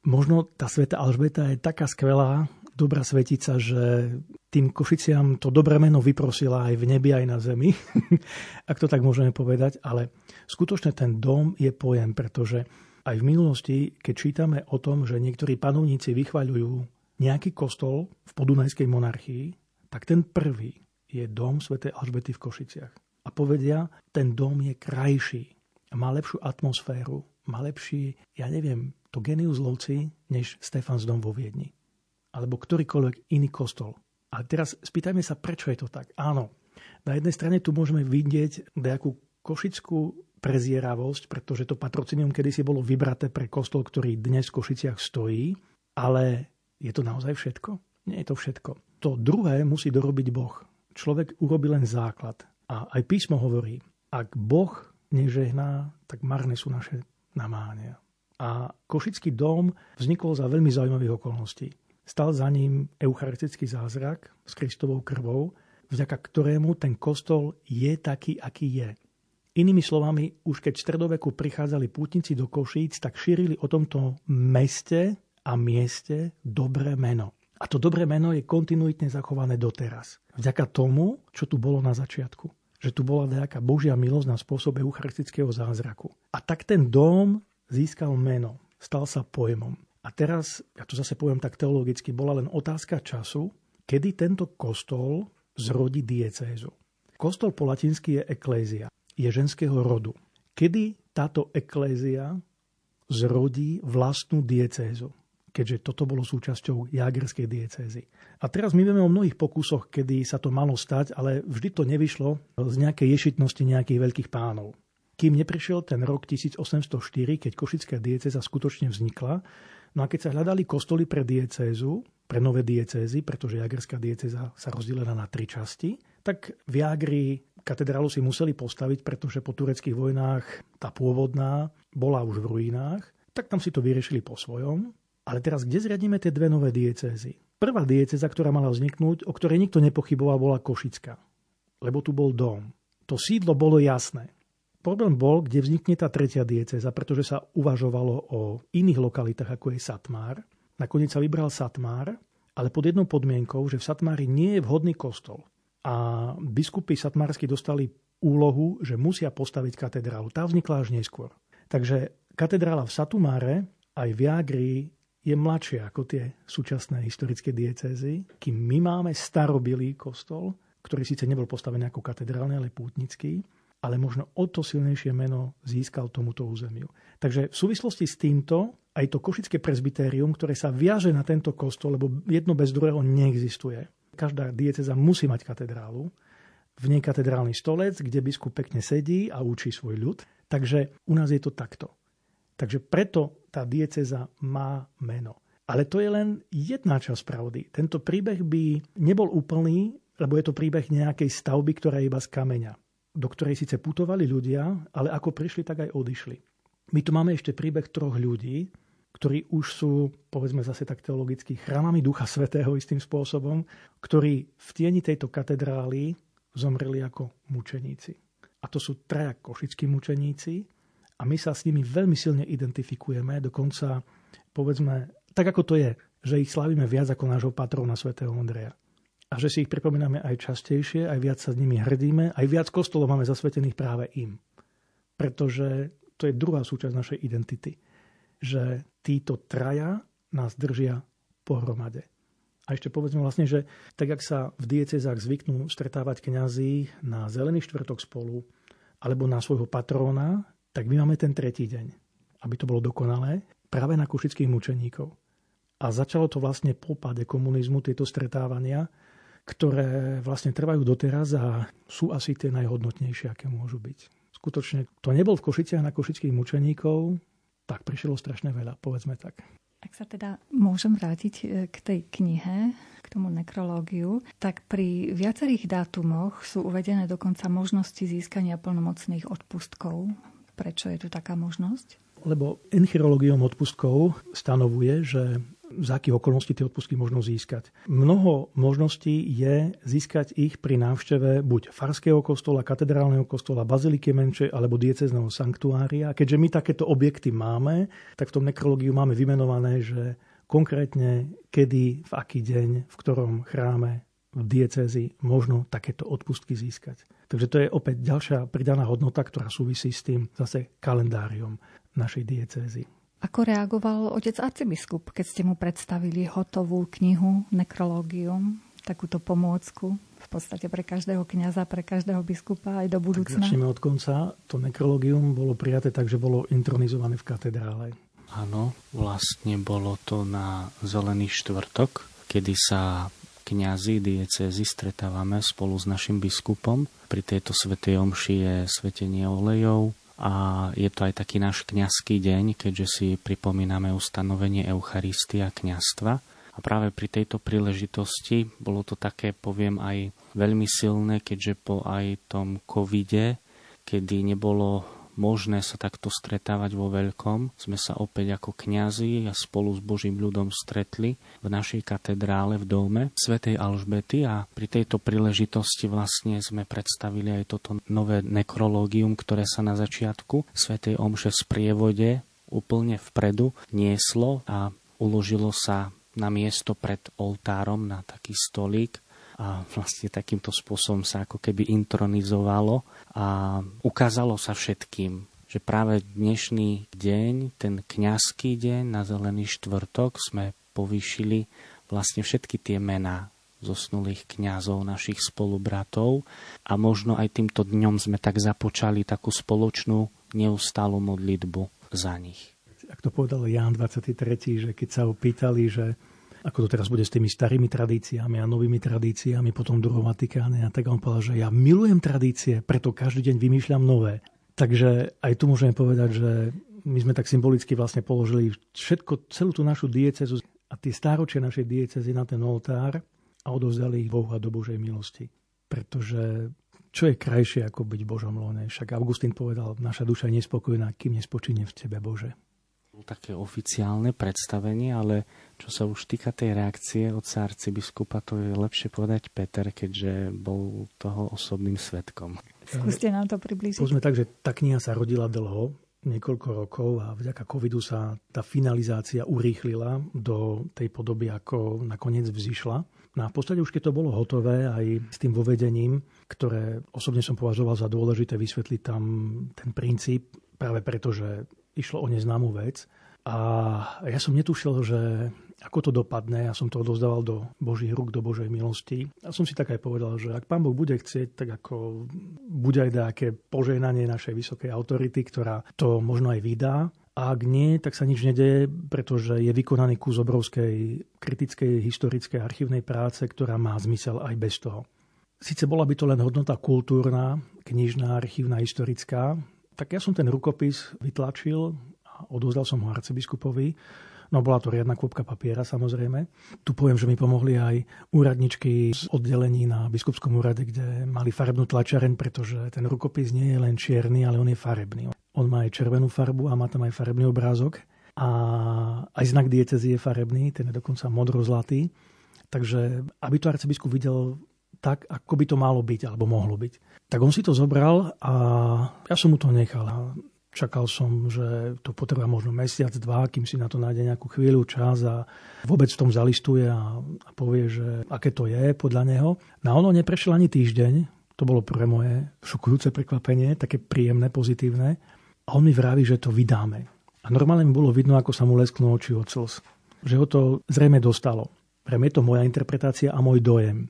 Možno tá Sveta Alžbeta je taká skvelá, dobrá svetica, že tým Košiciam to dobré meno vyprosila aj v nebi, aj na zemi, ak to tak môžeme povedať, ale skutočne ten dom je pojem, pretože aj v minulosti, keď čítame o tom, že niektorí panovníci vychvaľujú nejaký kostol v podunajskej monarchii, tak ten prvý je dom svätej Alžbety v Košiciach. A povedia, ten dom je krajší, má lepšiu atmosféru, má lepší, ja neviem, to genius loci, než Stefans dom vo Viedni. Alebo ktorýkoľvek iný kostol. A teraz spýtajme sa, prečo je to tak. Áno, na jednej strane tu môžeme vidieť nejakú košickú prezieravosť, pretože to patrocinium kedysi bolo vybraté pre kostol, ktorý dnes v Košiciach stojí, ale je to naozaj všetko? Nie je to všetko. To druhé musí dorobiť Boh. Človek urobí len základ. A aj písmo hovorí, ak Boh nežehná, tak marné sú naše namáhania. A Košický dom vznikol za veľmi zaujímavých okolností. Stal za ním eucharistický zázrak s Kristovou krvou, vďaka ktorému ten kostol je taký, aký je. Inými slovami, už keď v stredoveku prichádzali pútnici do Košíc, tak šírili o tomto meste a mieste dobré meno. A to dobré meno je kontinuitne zachované doteraz. Vďaka tomu, čo tu bolo na začiatku. Že tu bola nejaká Božia milosť na spôsobe eucharistického zázraku. A tak ten dom získal meno, stal sa pojmom. A teraz, ja to zase poviem tak teologicky, bola len otázka času, kedy tento kostol zrodí diecézu. Kostol po latinsky je eklézia je ženského rodu. Kedy táto eklézia zrodí vlastnú diecézu? keďže toto bolo súčasťou jágerskej diecézy. A teraz my vieme o mnohých pokusoch, kedy sa to malo stať, ale vždy to nevyšlo z nejakej ješitnosti nejakých veľkých pánov. Kým neprišiel ten rok 1804, keď Košická diecéza skutočne vznikla, no a keď sa hľadali kostoly pre diecézu, pre nové diecézy, pretože Jagerská diecéza sa rozdelená na tri časti, tak v Jagri katedrálu si museli postaviť, pretože po tureckých vojnách tá pôvodná bola už v ruinách, tak tam si to vyriešili po svojom. Ale teraz kde zriadíme tie dve nové diecézy? Prvá diecéza, ktorá mala vzniknúť, o ktorej nikto nepochyboval, bola Košická. Lebo tu bol dom. To sídlo bolo jasné. Problém bol, kde vznikne tá tretia diecéza, pretože sa uvažovalo o iných lokalitách, ako je Satmár. Nakoniec sa vybral Satmár, ale pod jednou podmienkou, že v Satmári nie je vhodný kostol a biskupy satmársky dostali úlohu, že musia postaviť katedrálu. Tá vznikla až neskôr. Takže katedrála v Satumáre aj v Jagri je mladšia ako tie súčasné historické diecézy, kým my máme starobilý kostol, ktorý síce nebol postavený ako katedrálny, ale pútnický, ale možno o to silnejšie meno získal tomuto územiu. Takže v súvislosti s týmto aj to košické presbytérium, ktoré sa viaže na tento kostol, lebo jedno bez druhého neexistuje, Každá dieceza musí mať katedrálu, v nej katedrálny stolec, kde biskup pekne sedí a učí svoj ľud. Takže u nás je to takto. Takže preto tá dieceza má meno. Ale to je len jedna časť pravdy. Tento príbeh by nebol úplný, lebo je to príbeh nejakej stavby, ktorá je iba z kameňa, do ktorej síce putovali ľudia, ale ako prišli, tak aj odišli. My tu máme ešte príbeh troch ľudí, ktorí už sú, povedzme zase tak teologicky, chrámami Ducha Svetého istým spôsobom, ktorí v tieni tejto katedrály zomreli ako mučeníci. A to sú traja košickí mučeníci a my sa s nimi veľmi silne identifikujeme, dokonca povedzme, tak ako to je, že ich slavíme viac ako nášho patrona svätého Ondreja. A že si ich pripomíname aj častejšie, aj viac sa s nimi hrdíme, aj viac kostolov máme zasvetených práve im. Pretože to je druhá súčasť našej identity že títo traja nás držia pohromade. A ešte povedzme vlastne, že tak, ak sa v diecezách zvyknú stretávať kňazí na zelený štvrtok spolu alebo na svojho patróna, tak my máme ten tretí deň, aby to bolo dokonalé, práve na kušických mučeníkov. A začalo to vlastne po páde komunizmu, tieto stretávania, ktoré vlastne trvajú doteraz a sú asi tie najhodnotnejšie, aké môžu byť. Skutočne to nebol v Košiciach na košických mučeníkov, tak prišlo strašne veľa, povedzme tak. Ak sa teda môžem vrátiť e, k tej knihe, k tomu nekrológiu, tak pri viacerých dátumoch sú uvedené dokonca možnosti získania plnomocných odpustkov. Prečo je tu taká možnosť? Lebo enchirológiom odpustkov stanovuje, že za akých okolností tie odpustky možno získať. Mnoho možností je získať ich pri návšteve buď farského kostola, katedrálneho kostola, baziliky menšej alebo diecezného sanktuária. Keďže my takéto objekty máme, tak v tom nekrológiu máme vymenované, že konkrétne kedy, v aký deň, v ktorom chráme v diecézi možno takéto odpustky získať. Takže to je opäť ďalšia pridaná hodnota, ktorá súvisí s tým zase kalendáriom našej diecézy. Ako reagoval otec arcibiskup, keď ste mu predstavili hotovú knihu Nekrológium? takúto pomôcku v podstate pre každého kňaza, pre každého biskupa aj do budúcna. Tak začneme od konca. To nekrologium bolo prijaté tak, že bolo intronizované v katedrále. Áno, vlastne bolo to na Zelený štvrtok, kedy sa kňazi diecézy stretávame spolu s našim biskupom. Pri tejto svetej omši je svetenie olejov a je to aj taký náš kňazský deň, keďže si pripomíname ustanovenie Eucharistia kňastva. A práve pri tejto príležitosti bolo to také, poviem, aj veľmi silné, keďže po aj tom covide, kedy nebolo možné sa takto stretávať vo veľkom. Sme sa opäť ako kňazi a spolu s Božím ľudom stretli v našej katedrále v dome svätej Alžbety a pri tejto príležitosti vlastne sme predstavili aj toto nové nekrológium, ktoré sa na začiatku svätej Omše v sprievode úplne vpredu nieslo a uložilo sa na miesto pred oltárom na taký stolík a vlastne takýmto spôsobom sa ako keby intronizovalo a ukázalo sa všetkým, že práve dnešný deň, ten kňazský deň na Zelený štvrtok sme povýšili vlastne všetky tie mená zosnulých kňazov, našich spolubratov a možno aj týmto dňom sme tak započali takú spoločnú neustálu modlitbu za nich. Ak to povedal Ján 23., že keď sa ho pýtali, že ako to teraz bude s tými starými tradíciami a novými tradíciami po tom druhom Vatikáne. A tak on povedal, že ja milujem tradície, preto každý deň vymýšľam nové. Takže aj tu môžeme povedať, že my sme tak symbolicky vlastne položili všetko, celú tú našu diecezu a tie stáročie našej diecezy na ten oltár a odovzdali ich Bohu a do Božej milosti. Pretože čo je krajšie ako byť Božom lone? Však Augustín povedal, naša duša je nespokojná, kým nespočíne v Tebe, Bože také oficiálne predstavenie, ale čo sa už týka tej reakcie od arcibiskupa, to je lepšie povedať Peter, keďže bol toho osobným svetkom. Skúste nám to približiť. Povedzme tak, že tá kniha sa rodila dlho, niekoľko rokov a vďaka covidu sa tá finalizácia urýchlila do tej podoby, ako nakoniec vzýšla. No a v podstate už keď to bolo hotové aj s tým vovedením, ktoré osobne som považoval za dôležité vysvetliť tam ten princíp, práve preto, že išlo o neznámú vec. A ja som netušil, že ako to dopadne. Ja som to odozdával do Božích rúk, do Božej milosti. A som si tak aj povedal, že ak Pán Boh bude chcieť, tak ako bude aj nejaké požehnanie našej vysokej autority, ktorá to možno aj vydá. A ak nie, tak sa nič nedeje, pretože je vykonaný kus obrovskej kritickej historickej archívnej práce, ktorá má zmysel aj bez toho. Sice bola by to len hodnota kultúrna, knižná, archívna, historická, tak ja som ten rukopis vytlačil a odozdal som ho arcibiskupovi. No bola to riadna kôpka papiera samozrejme. Tu poviem, že mi pomohli aj úradničky z oddelení na biskupskom úrade, kde mali farebnú tlačareň, pretože ten rukopis nie je len čierny, ale on je farebný. On má aj červenú farbu a má tam aj farebný obrázok. A aj znak diecezy je farebný, ten je dokonca modro-zlatý. Takže aby to arcibiskup videl tak, ako by to malo byť, alebo mohlo byť. Tak on si to zobral a ja som mu to nechal. Čakal som, že to potrvá možno mesiac, dva, kým si na to nájde nejakú chvíľu, čas a vôbec v tom zalistuje a, a povie, že aké to je podľa neho. Na no ono neprešiel ani týždeň, to bolo pre moje šokujúce prekvapenie, také príjemné, pozitívne. A on mi vraví, že to vydáme. A normálne mi bolo vidno, ako sa mu lesknú oči od slz. Že ho to zrejme dostalo. Pre mňa je to moja interpretácia a môj dojem.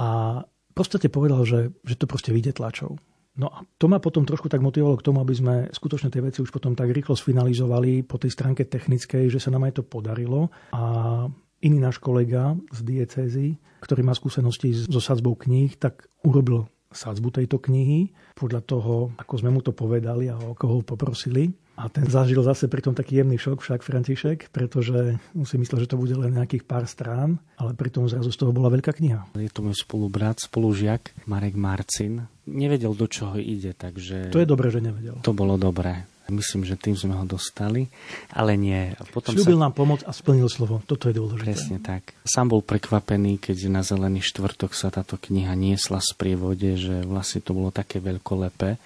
A v podstate povedal, že, že to proste vyjde tlačou. No a to ma potom trošku tak motivovalo k tomu, aby sme skutočne tie veci už potom tak rýchlo sfinalizovali po tej stránke technickej, že sa nám aj to podarilo. A iný náš kolega z diecézy, ktorý má skúsenosti so sadzbou kníh, tak urobil sadzbu tejto knihy podľa toho, ako sme mu to povedali a o koho ho poprosili. A ten zažil zase pritom taký jemný šok však František, pretože on si myslel, že to bude len nejakých pár strán, ale pritom zrazu z toho bola veľká kniha. Je to môj spolubrat, spolužiak Marek Marcin. Nevedel, do čoho ide, takže... To je dobré, že nevedel. To bolo dobré. Myslím, že tým sme ho dostali, ale nie. Potom Sľubil sa... nám pomoc a splnil slovo. Toto je dôležité. Presne tak. Sám bol prekvapený, keď na Zelený štvrtok sa táto kniha niesla z prievode, že vlastne to bolo také veľkolepé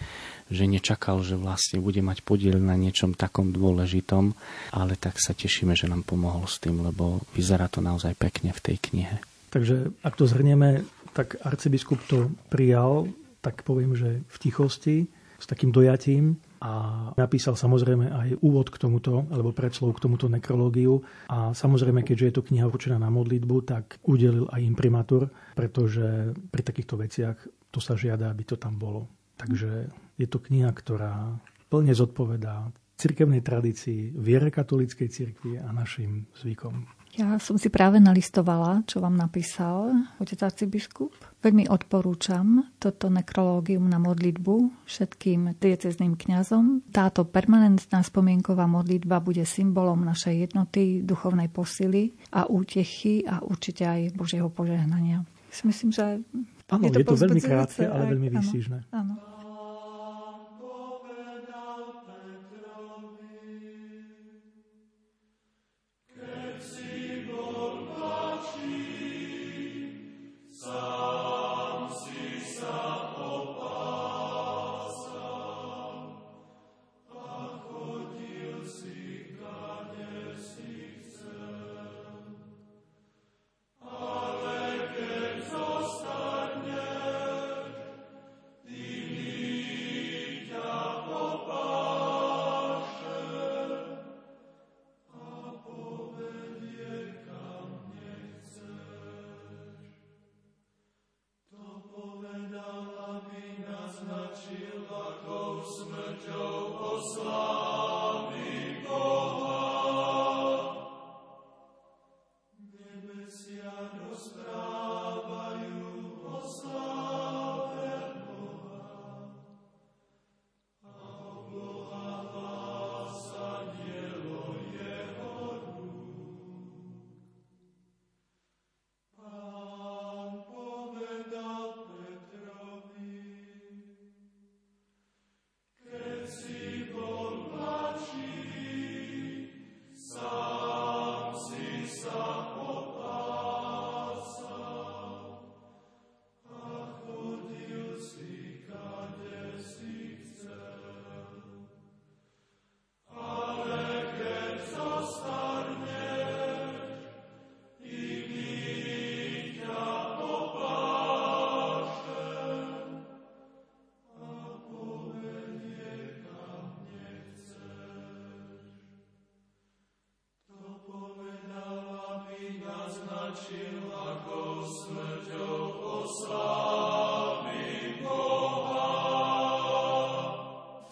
že nečakal, že vlastne bude mať podiel na niečom takom dôležitom, ale tak sa tešíme, že nám pomohol s tým, lebo vyzerá to naozaj pekne v tej knihe. Takže ak to zhrnieme, tak arcibiskup to prijal, tak poviem, že v tichosti, s takým dojatím a napísal samozrejme aj úvod k tomuto, alebo predslov k tomuto nekrológiu. A samozrejme, keďže je to kniha určená na modlitbu, tak udelil aj imprimatur, pretože pri takýchto veciach to sa žiada, aby to tam bolo. Takže je to kniha, ktorá plne zodpovedá cirkevnej tradícii, viere katolíckej cirkvi a našim zvykom. Ja som si práve nalistovala, čo vám napísal otec arcibiskup. Veľmi odporúčam toto nekrológium na modlitbu všetkým diecezným kňazom. Táto permanentná spomienková modlitba bude symbolom našej jednoty, duchovnej posily a útechy a určite aj Božieho požehnania. Myslím, že Áno, je to, je to veľmi krátke, ale veľmi výstižné. Áno, áno.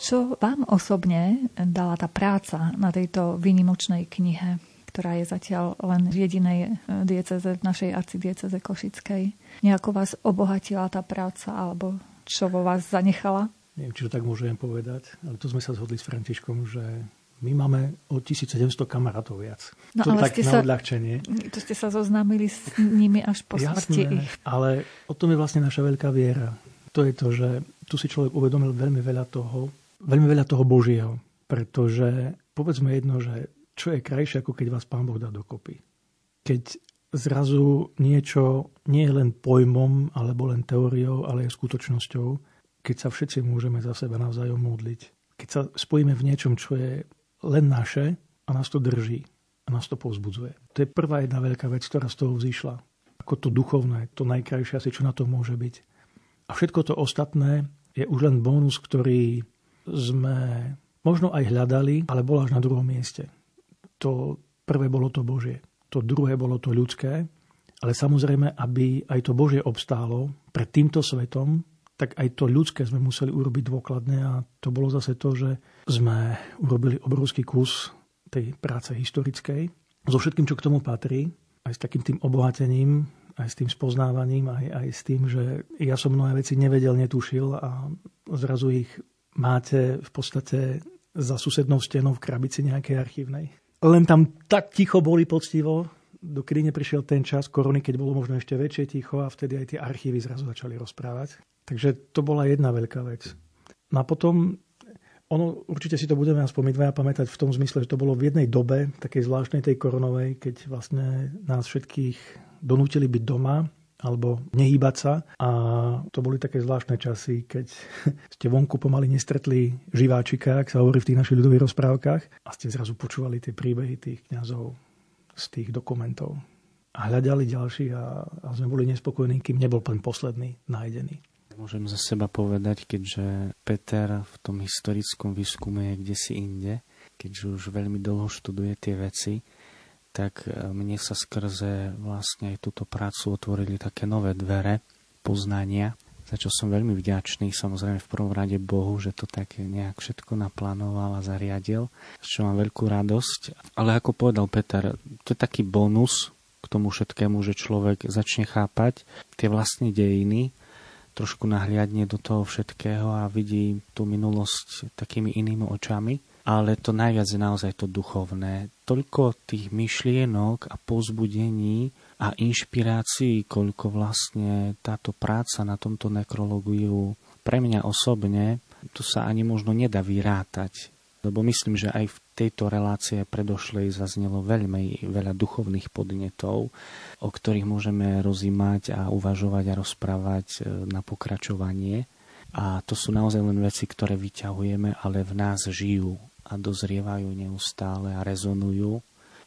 Čo vám osobne dala tá práca na tejto výnimočnej knihe, ktorá je zatiaľ len v jedinej e, dieceze, v našej arcidieceze Košickej? Nejako vás obohatila tá práca, alebo čo vo vás zanechala? Neviem, či to tak môžem povedať, ale to sme sa zhodli s Františkom, že my máme o 1700 kamarátov viac. No, to ale tak ste sa, odľahčenie. To ste sa zoznámili s nimi až po smrti ich. ale o tom je vlastne naša veľká viera. To je to, že tu si človek uvedomil veľmi veľa toho, veľmi veľa toho Božieho. Pretože povedzme jedno, že čo je krajšie, ako keď vás Pán Boh dá dokopy. Keď zrazu niečo nie je len pojmom alebo len teóriou, ale je skutočnosťou, keď sa všetci môžeme za seba navzájom modliť. Keď sa spojíme v niečom, čo je len naše a nás to drží a nás to povzbudzuje. To je prvá jedna veľká vec, ktorá z toho vzýšla. Ako to duchovné, to najkrajšie asi, čo na to môže byť. A všetko to ostatné je už len bonus, ktorý sme možno aj hľadali, ale bolo až na druhom mieste. To prvé bolo to Božie, to druhé bolo to ľudské, ale samozrejme, aby aj to Božie obstálo pred týmto svetom, tak aj to ľudské sme museli urobiť dôkladne a to bolo zase to, že sme urobili obrovský kus tej práce historickej so všetkým, čo k tomu patrí, aj s takým tým obohatením, aj s tým spoznávaním, aj, aj s tým, že ja som mnohé veci nevedel, netušil a zrazu ich máte v podstate za susednou stenou v krabici nejakej archívnej. Len tam tak ticho boli poctivo, dokedy neprišiel ten čas korony, keď bolo možno ešte väčšie ticho a vtedy aj tie archívy zrazu začali rozprávať. Takže to bola jedna veľká vec. No a potom, ono, určite si to budeme aspoň my dvaja pamätať v tom zmysle, že to bolo v jednej dobe, takej zvláštnej tej koronovej, keď vlastne nás všetkých donútili byť doma alebo nehýbať sa. A to boli také zvláštne časy, keď ste vonku pomaly nestretli živáčika, ak sa hovorí v tých našich ľudových rozprávkach, a ste zrazu počúvali tie príbehy tých kňazov z tých dokumentov. A hľadali ďalších a, a sme boli nespokojní, kým nebol ten posledný nájdený. Môžem za seba povedať, keďže Peter v tom historickom výskume je kde si inde, keďže už veľmi dlho študuje tie veci, tak e, mne sa skrze vlastne aj túto prácu otvorili také nové dvere poznania, za čo som veľmi vďačný, samozrejme v prvom rade Bohu, že to tak nejak všetko naplánoval a zariadil, čo mám veľkú radosť. Ale ako povedal Peter, to je taký bonus k tomu všetkému, že človek začne chápať tie vlastné dejiny, trošku nahliadne do toho všetkého a vidí tú minulosť takými inými očami ale to najviac je naozaj to duchovné. Toľko tých myšlienok a pozbudení a inšpirácií, koľko vlastne táto práca na tomto nekrológiu pre mňa osobne, to sa ani možno nedá vyrátať. Lebo myslím, že aj v tejto relácie predošlej zaznelo veľmi veľa duchovných podnetov, o ktorých môžeme rozímať a uvažovať a rozprávať e, na pokračovanie. A to sú naozaj len veci, ktoré vyťahujeme, ale v nás žijú a dozrievajú neustále a rezonujú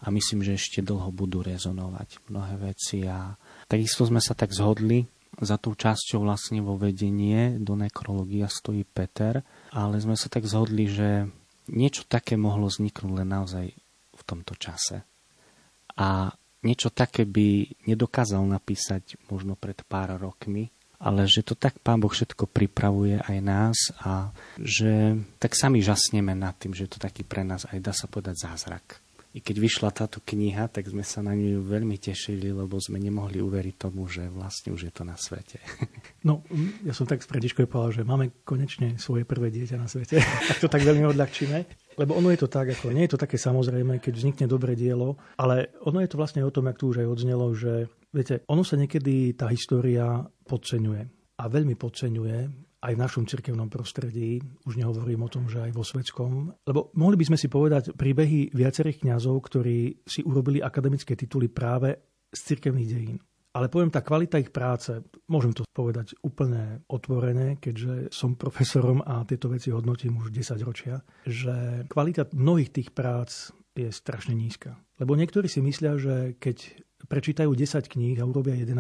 a myslím, že ešte dlho budú rezonovať mnohé veci a takisto sme sa tak zhodli, za tou časťou vlastne vo vedenie do nekrológia stojí Peter, ale sme sa tak zhodli, že niečo také mohlo vzniknúť len naozaj v tomto čase. A niečo také by nedokázal napísať možno pred pár rokmi, ale že to tak Pán Boh všetko pripravuje aj nás a že tak sami žasneme nad tým, že je to taký pre nás aj dá sa povedať zázrak. I keď vyšla táto kniha, tak sme sa na ňu veľmi tešili, lebo sme nemohli uveriť tomu, že vlastne už je to na svete. No, ja som tak s predičkou povedal, že máme konečne svoje prvé dieťa na svete. tak to tak veľmi odľahčíme. Lebo ono je to tak, ako nie je to také samozrejme, keď vznikne dobré dielo, ale ono je to vlastne o tom, jak tu už aj odznelo, že viete, ono sa niekedy tá história podceňuje. A veľmi podceňuje aj v našom cirkevnom prostredí, už nehovorím o tom, že aj vo svetskom, lebo mohli by sme si povedať príbehy viacerých kňazov, ktorí si urobili akademické tituly práve z cirkevných dejín. Ale poviem, tá kvalita ich práce, môžem to povedať úplne otvorené, keďže som profesorom a tieto veci hodnotím už 10 ročia, že kvalita mnohých tých prác je strašne nízka. Lebo niektorí si myslia, že keď prečítajú 10 kníh a urobia 11,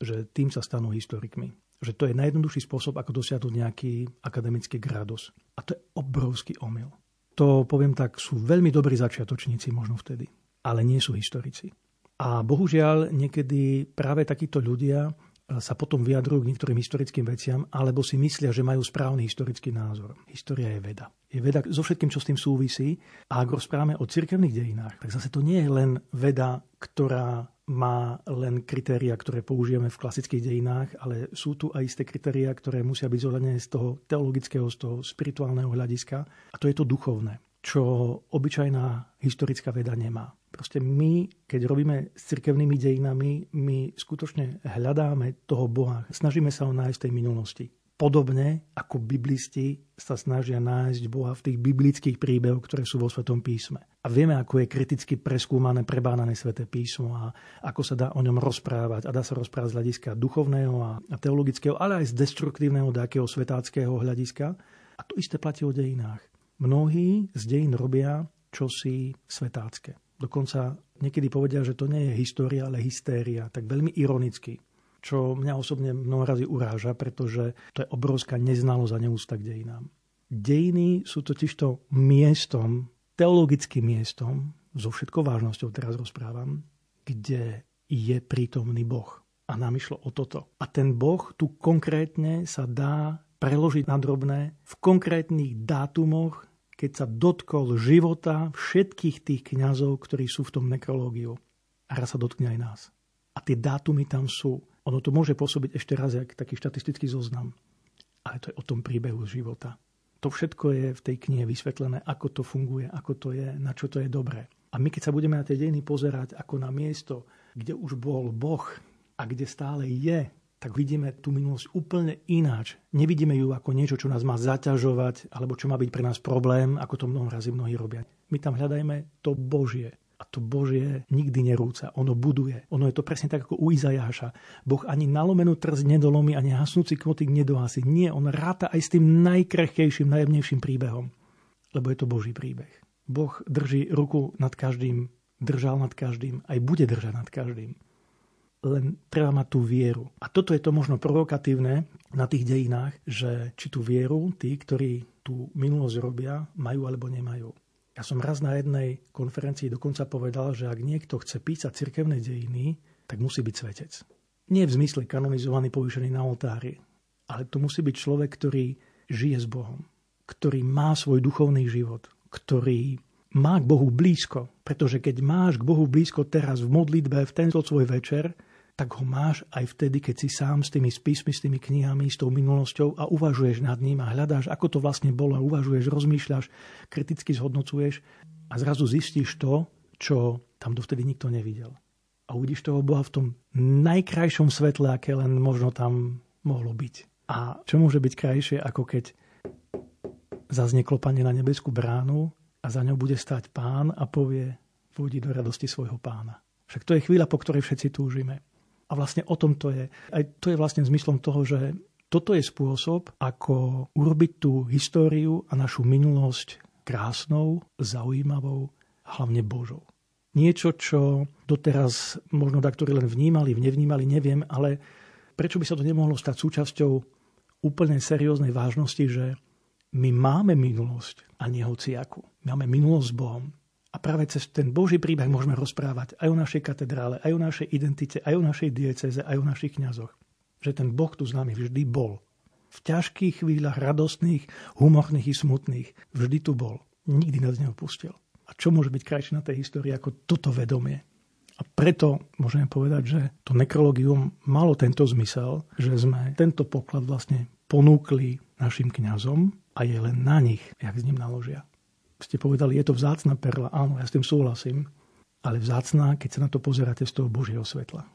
že tým sa stanú historikmi že to je najjednoduchší spôsob, ako dosiahnuť nejaký akademický gradus. A to je obrovský omyl. To, poviem tak, sú veľmi dobrí začiatočníci možno vtedy, ale nie sú historici. A bohužiaľ niekedy práve takíto ľudia sa potom vyjadrujú k niektorým historickým veciam, alebo si myslia, že majú správny historický názor. História je veda. Je veda so všetkým, čo s tým súvisí. A ak rozprávame o cirkevných dejinách, tak zase to nie je len veda, ktorá má len kritéria, ktoré použijeme v klasických dejinách, ale sú tu aj isté kritéria, ktoré musia byť zohľadené z toho teologického, z toho spirituálneho hľadiska. A to je to duchovné, čo obyčajná historická veda nemá. Proste my, keď robíme s cirkevnými dejinami, my skutočne hľadáme toho Boha. Snažíme sa ho nájsť v tej minulosti. Podobne ako biblisti sa snažia nájsť Boha v tých biblických príbehoch, ktoré sú vo Svetom písme. A vieme, ako je kriticky preskúmané, prebánané Sveté písmo a ako sa dá o ňom rozprávať. A dá sa rozprávať z hľadiska duchovného a teologického, ale aj z destruktívneho, takého svetáckého hľadiska. A to isté platí o dejinách. Mnohí z dejín robia čosi svetácké. Dokonca niekedy povedia, že to nie je história, ale hystéria. Tak veľmi ironicky čo mňa osobne mnoho uráža, pretože to je obrovská neznalosť a neústa k dejinám. Dejiny sú totižto miestom, teologickým miestom, so všetkou vážnosťou teraz rozprávam, kde je prítomný Boh. A nám išlo o toto. A ten Boh tu konkrétne sa dá preložiť na drobné v konkrétnych dátumoch, keď sa dotkol života všetkých tých kňazov, ktorí sú v tom nekrológiu. A raz sa dotkne aj nás. A tie dátumy tam sú. Ono to môže pôsobiť ešte raz jak taký štatistický zoznam. Ale to je o tom príbehu života. To všetko je v tej knihe vysvetlené, ako to funguje, ako to je, na čo to je dobré. A my keď sa budeme na tie dejiny pozerať ako na miesto, kde už bol Boh a kde stále je, tak vidíme tú minulosť úplne ináč. Nevidíme ju ako niečo, čo nás má zaťažovať, alebo čo má byť pre nás problém, ako to mnoho razy mnohí robia. My tam hľadajme to Božie, a to Božie nikdy nerúca. Ono buduje. Ono je to presne tak ako u Izajáša. Boh ani nalomenú trz nedolomí, ani hasnúci kvotik nedohasí. Nie, on ráta aj s tým najkrehkejším, najjemnejším príbehom. Lebo je to Boží príbeh. Boh drží ruku nad každým, držal nad každým, aj bude držať nad každým. len treba mať tú vieru. A toto je to možno provokatívne na tých dejinách, že či tú vieru tí, ktorí tú minulosť robia, majú alebo nemajú. Ja som raz na jednej konferencii dokonca povedal, že ak niekto chce písať cirkevné dejiny, tak musí byť svetec. Nie v zmysle kanonizovaný, povýšený na oltári, ale to musí byť človek, ktorý žije s Bohom, ktorý má svoj duchovný život, ktorý má k Bohu blízko. Pretože keď máš k Bohu blízko teraz v modlitbe, v tento svoj večer, tak ho máš aj vtedy, keď si sám s tými spismi, s tými knihami, s tou minulosťou a uvažuješ nad ním a hľadáš, ako to vlastne bolo, uvažuješ, rozmýšľaš, kriticky zhodnocuješ a zrazu zistíš to, čo tam dovtedy nikto nevidel. A uvidíš toho Boha v tom najkrajšom svetle, aké len možno tam mohlo byť. A čo môže byť krajšie, ako keď zaznie klopanie na nebeskú bránu a za ňou bude stať pán a povie, vôjdi do radosti svojho pána. Však to je chvíľa, po ktorej všetci túžime. A vlastne o tom to je. Aj to je vlastne zmyslom toho, že toto je spôsob, ako urobiť tú históriu a našu minulosť krásnou, zaujímavou, hlavne Božou. Niečo, čo doteraz možno takto len vnímali, nevnímali, neviem, ale prečo by sa to nemohlo stať súčasťou úplne serióznej vážnosti, že my máme minulosť a nehociaku. Máme minulosť s Bohom. A práve cez ten Boží príbeh môžeme rozprávať aj o našej katedrále, aj o našej identite, aj o našej dieceze, aj o našich kňazoch. Že ten Boh tu s nami vždy bol. V ťažkých chvíľach, radostných, humorných i smutných, vždy tu bol. Nikdy nás neopustil. A čo môže byť krajšie na tej histórii ako toto vedomie? A preto môžeme povedať, že to nekrologium malo tento zmysel, že sme tento poklad vlastne ponúkli našim kňazom a je len na nich, jak s ním naložia ste povedali, je to vzácna perla. Áno, ja s tým súhlasím. Ale vzácná, keď sa na to pozeráte z toho Božieho svetla.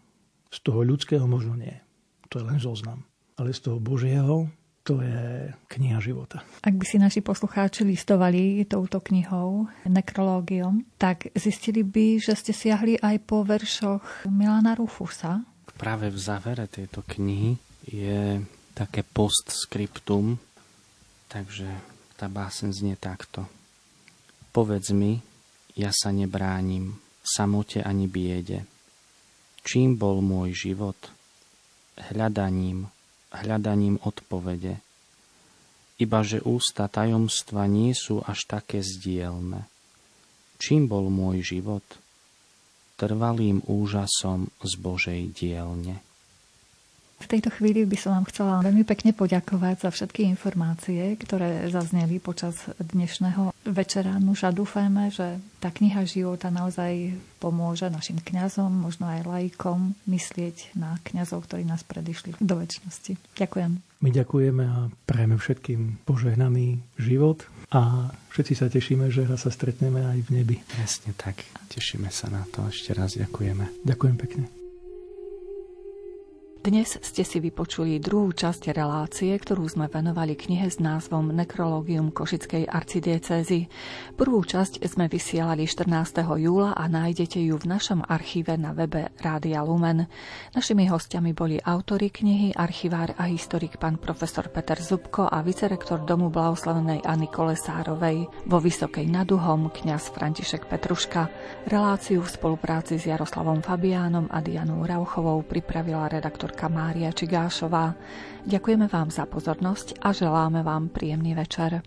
Z toho ľudského možno nie. To je len zoznam. Ale z toho Božieho to je kniha života. Ak by si naši poslucháči listovali touto knihou, nekrológiom, tak zistili by, že ste siahli aj po veršoch Milana Rufusa. Práve v závere tejto knihy je také postscriptum, takže tá básen znie takto. Povedz mi, ja sa nebránim, samote ani biede. Čím bol môj život? Hľadaním, hľadaním odpovede. Ibaže ústa tajomstva nie sú až také zdielne. Čím bol môj život? Trvalým úžasom z Božej dielne. V tejto chvíli by som vám chcela veľmi pekne poďakovať za všetky informácie, ktoré zazneli počas dnešného večera. Nuž a dúfajme, že tá kniha života naozaj pomôže našim kňazom, možno aj laikom myslieť na kňazov, ktorí nás predišli do väčšnosti. Ďakujem. My ďakujeme a prajeme všetkým požehnaný život a všetci sa tešíme, že raz sa stretneme aj v nebi. Jasne tak. Tešíme sa na to. Ešte raz ďakujeme. Ďakujem pekne. Dnes ste si vypočuli druhú časť relácie, ktorú sme venovali knihe s názvom Nekrológium Košickej arcidiecézy. Prvú časť sme vysielali 14. júla a nájdete ju v našom archíve na webe Rádia Lumen. Našimi hostiami boli autory knihy, archivár a historik pán profesor Peter Zubko a vicerektor Domu blahoslavenej Anny Kolesárovej. Vo Vysokej naduhom kňaz František Petruška. Reláciu v spolupráci s Jaroslavom Fabiánom a Dianou Rauchovou pripravila redaktor redaktorka Mária Čigášová. Ďakujeme vám za pozornosť a želáme vám príjemný večer.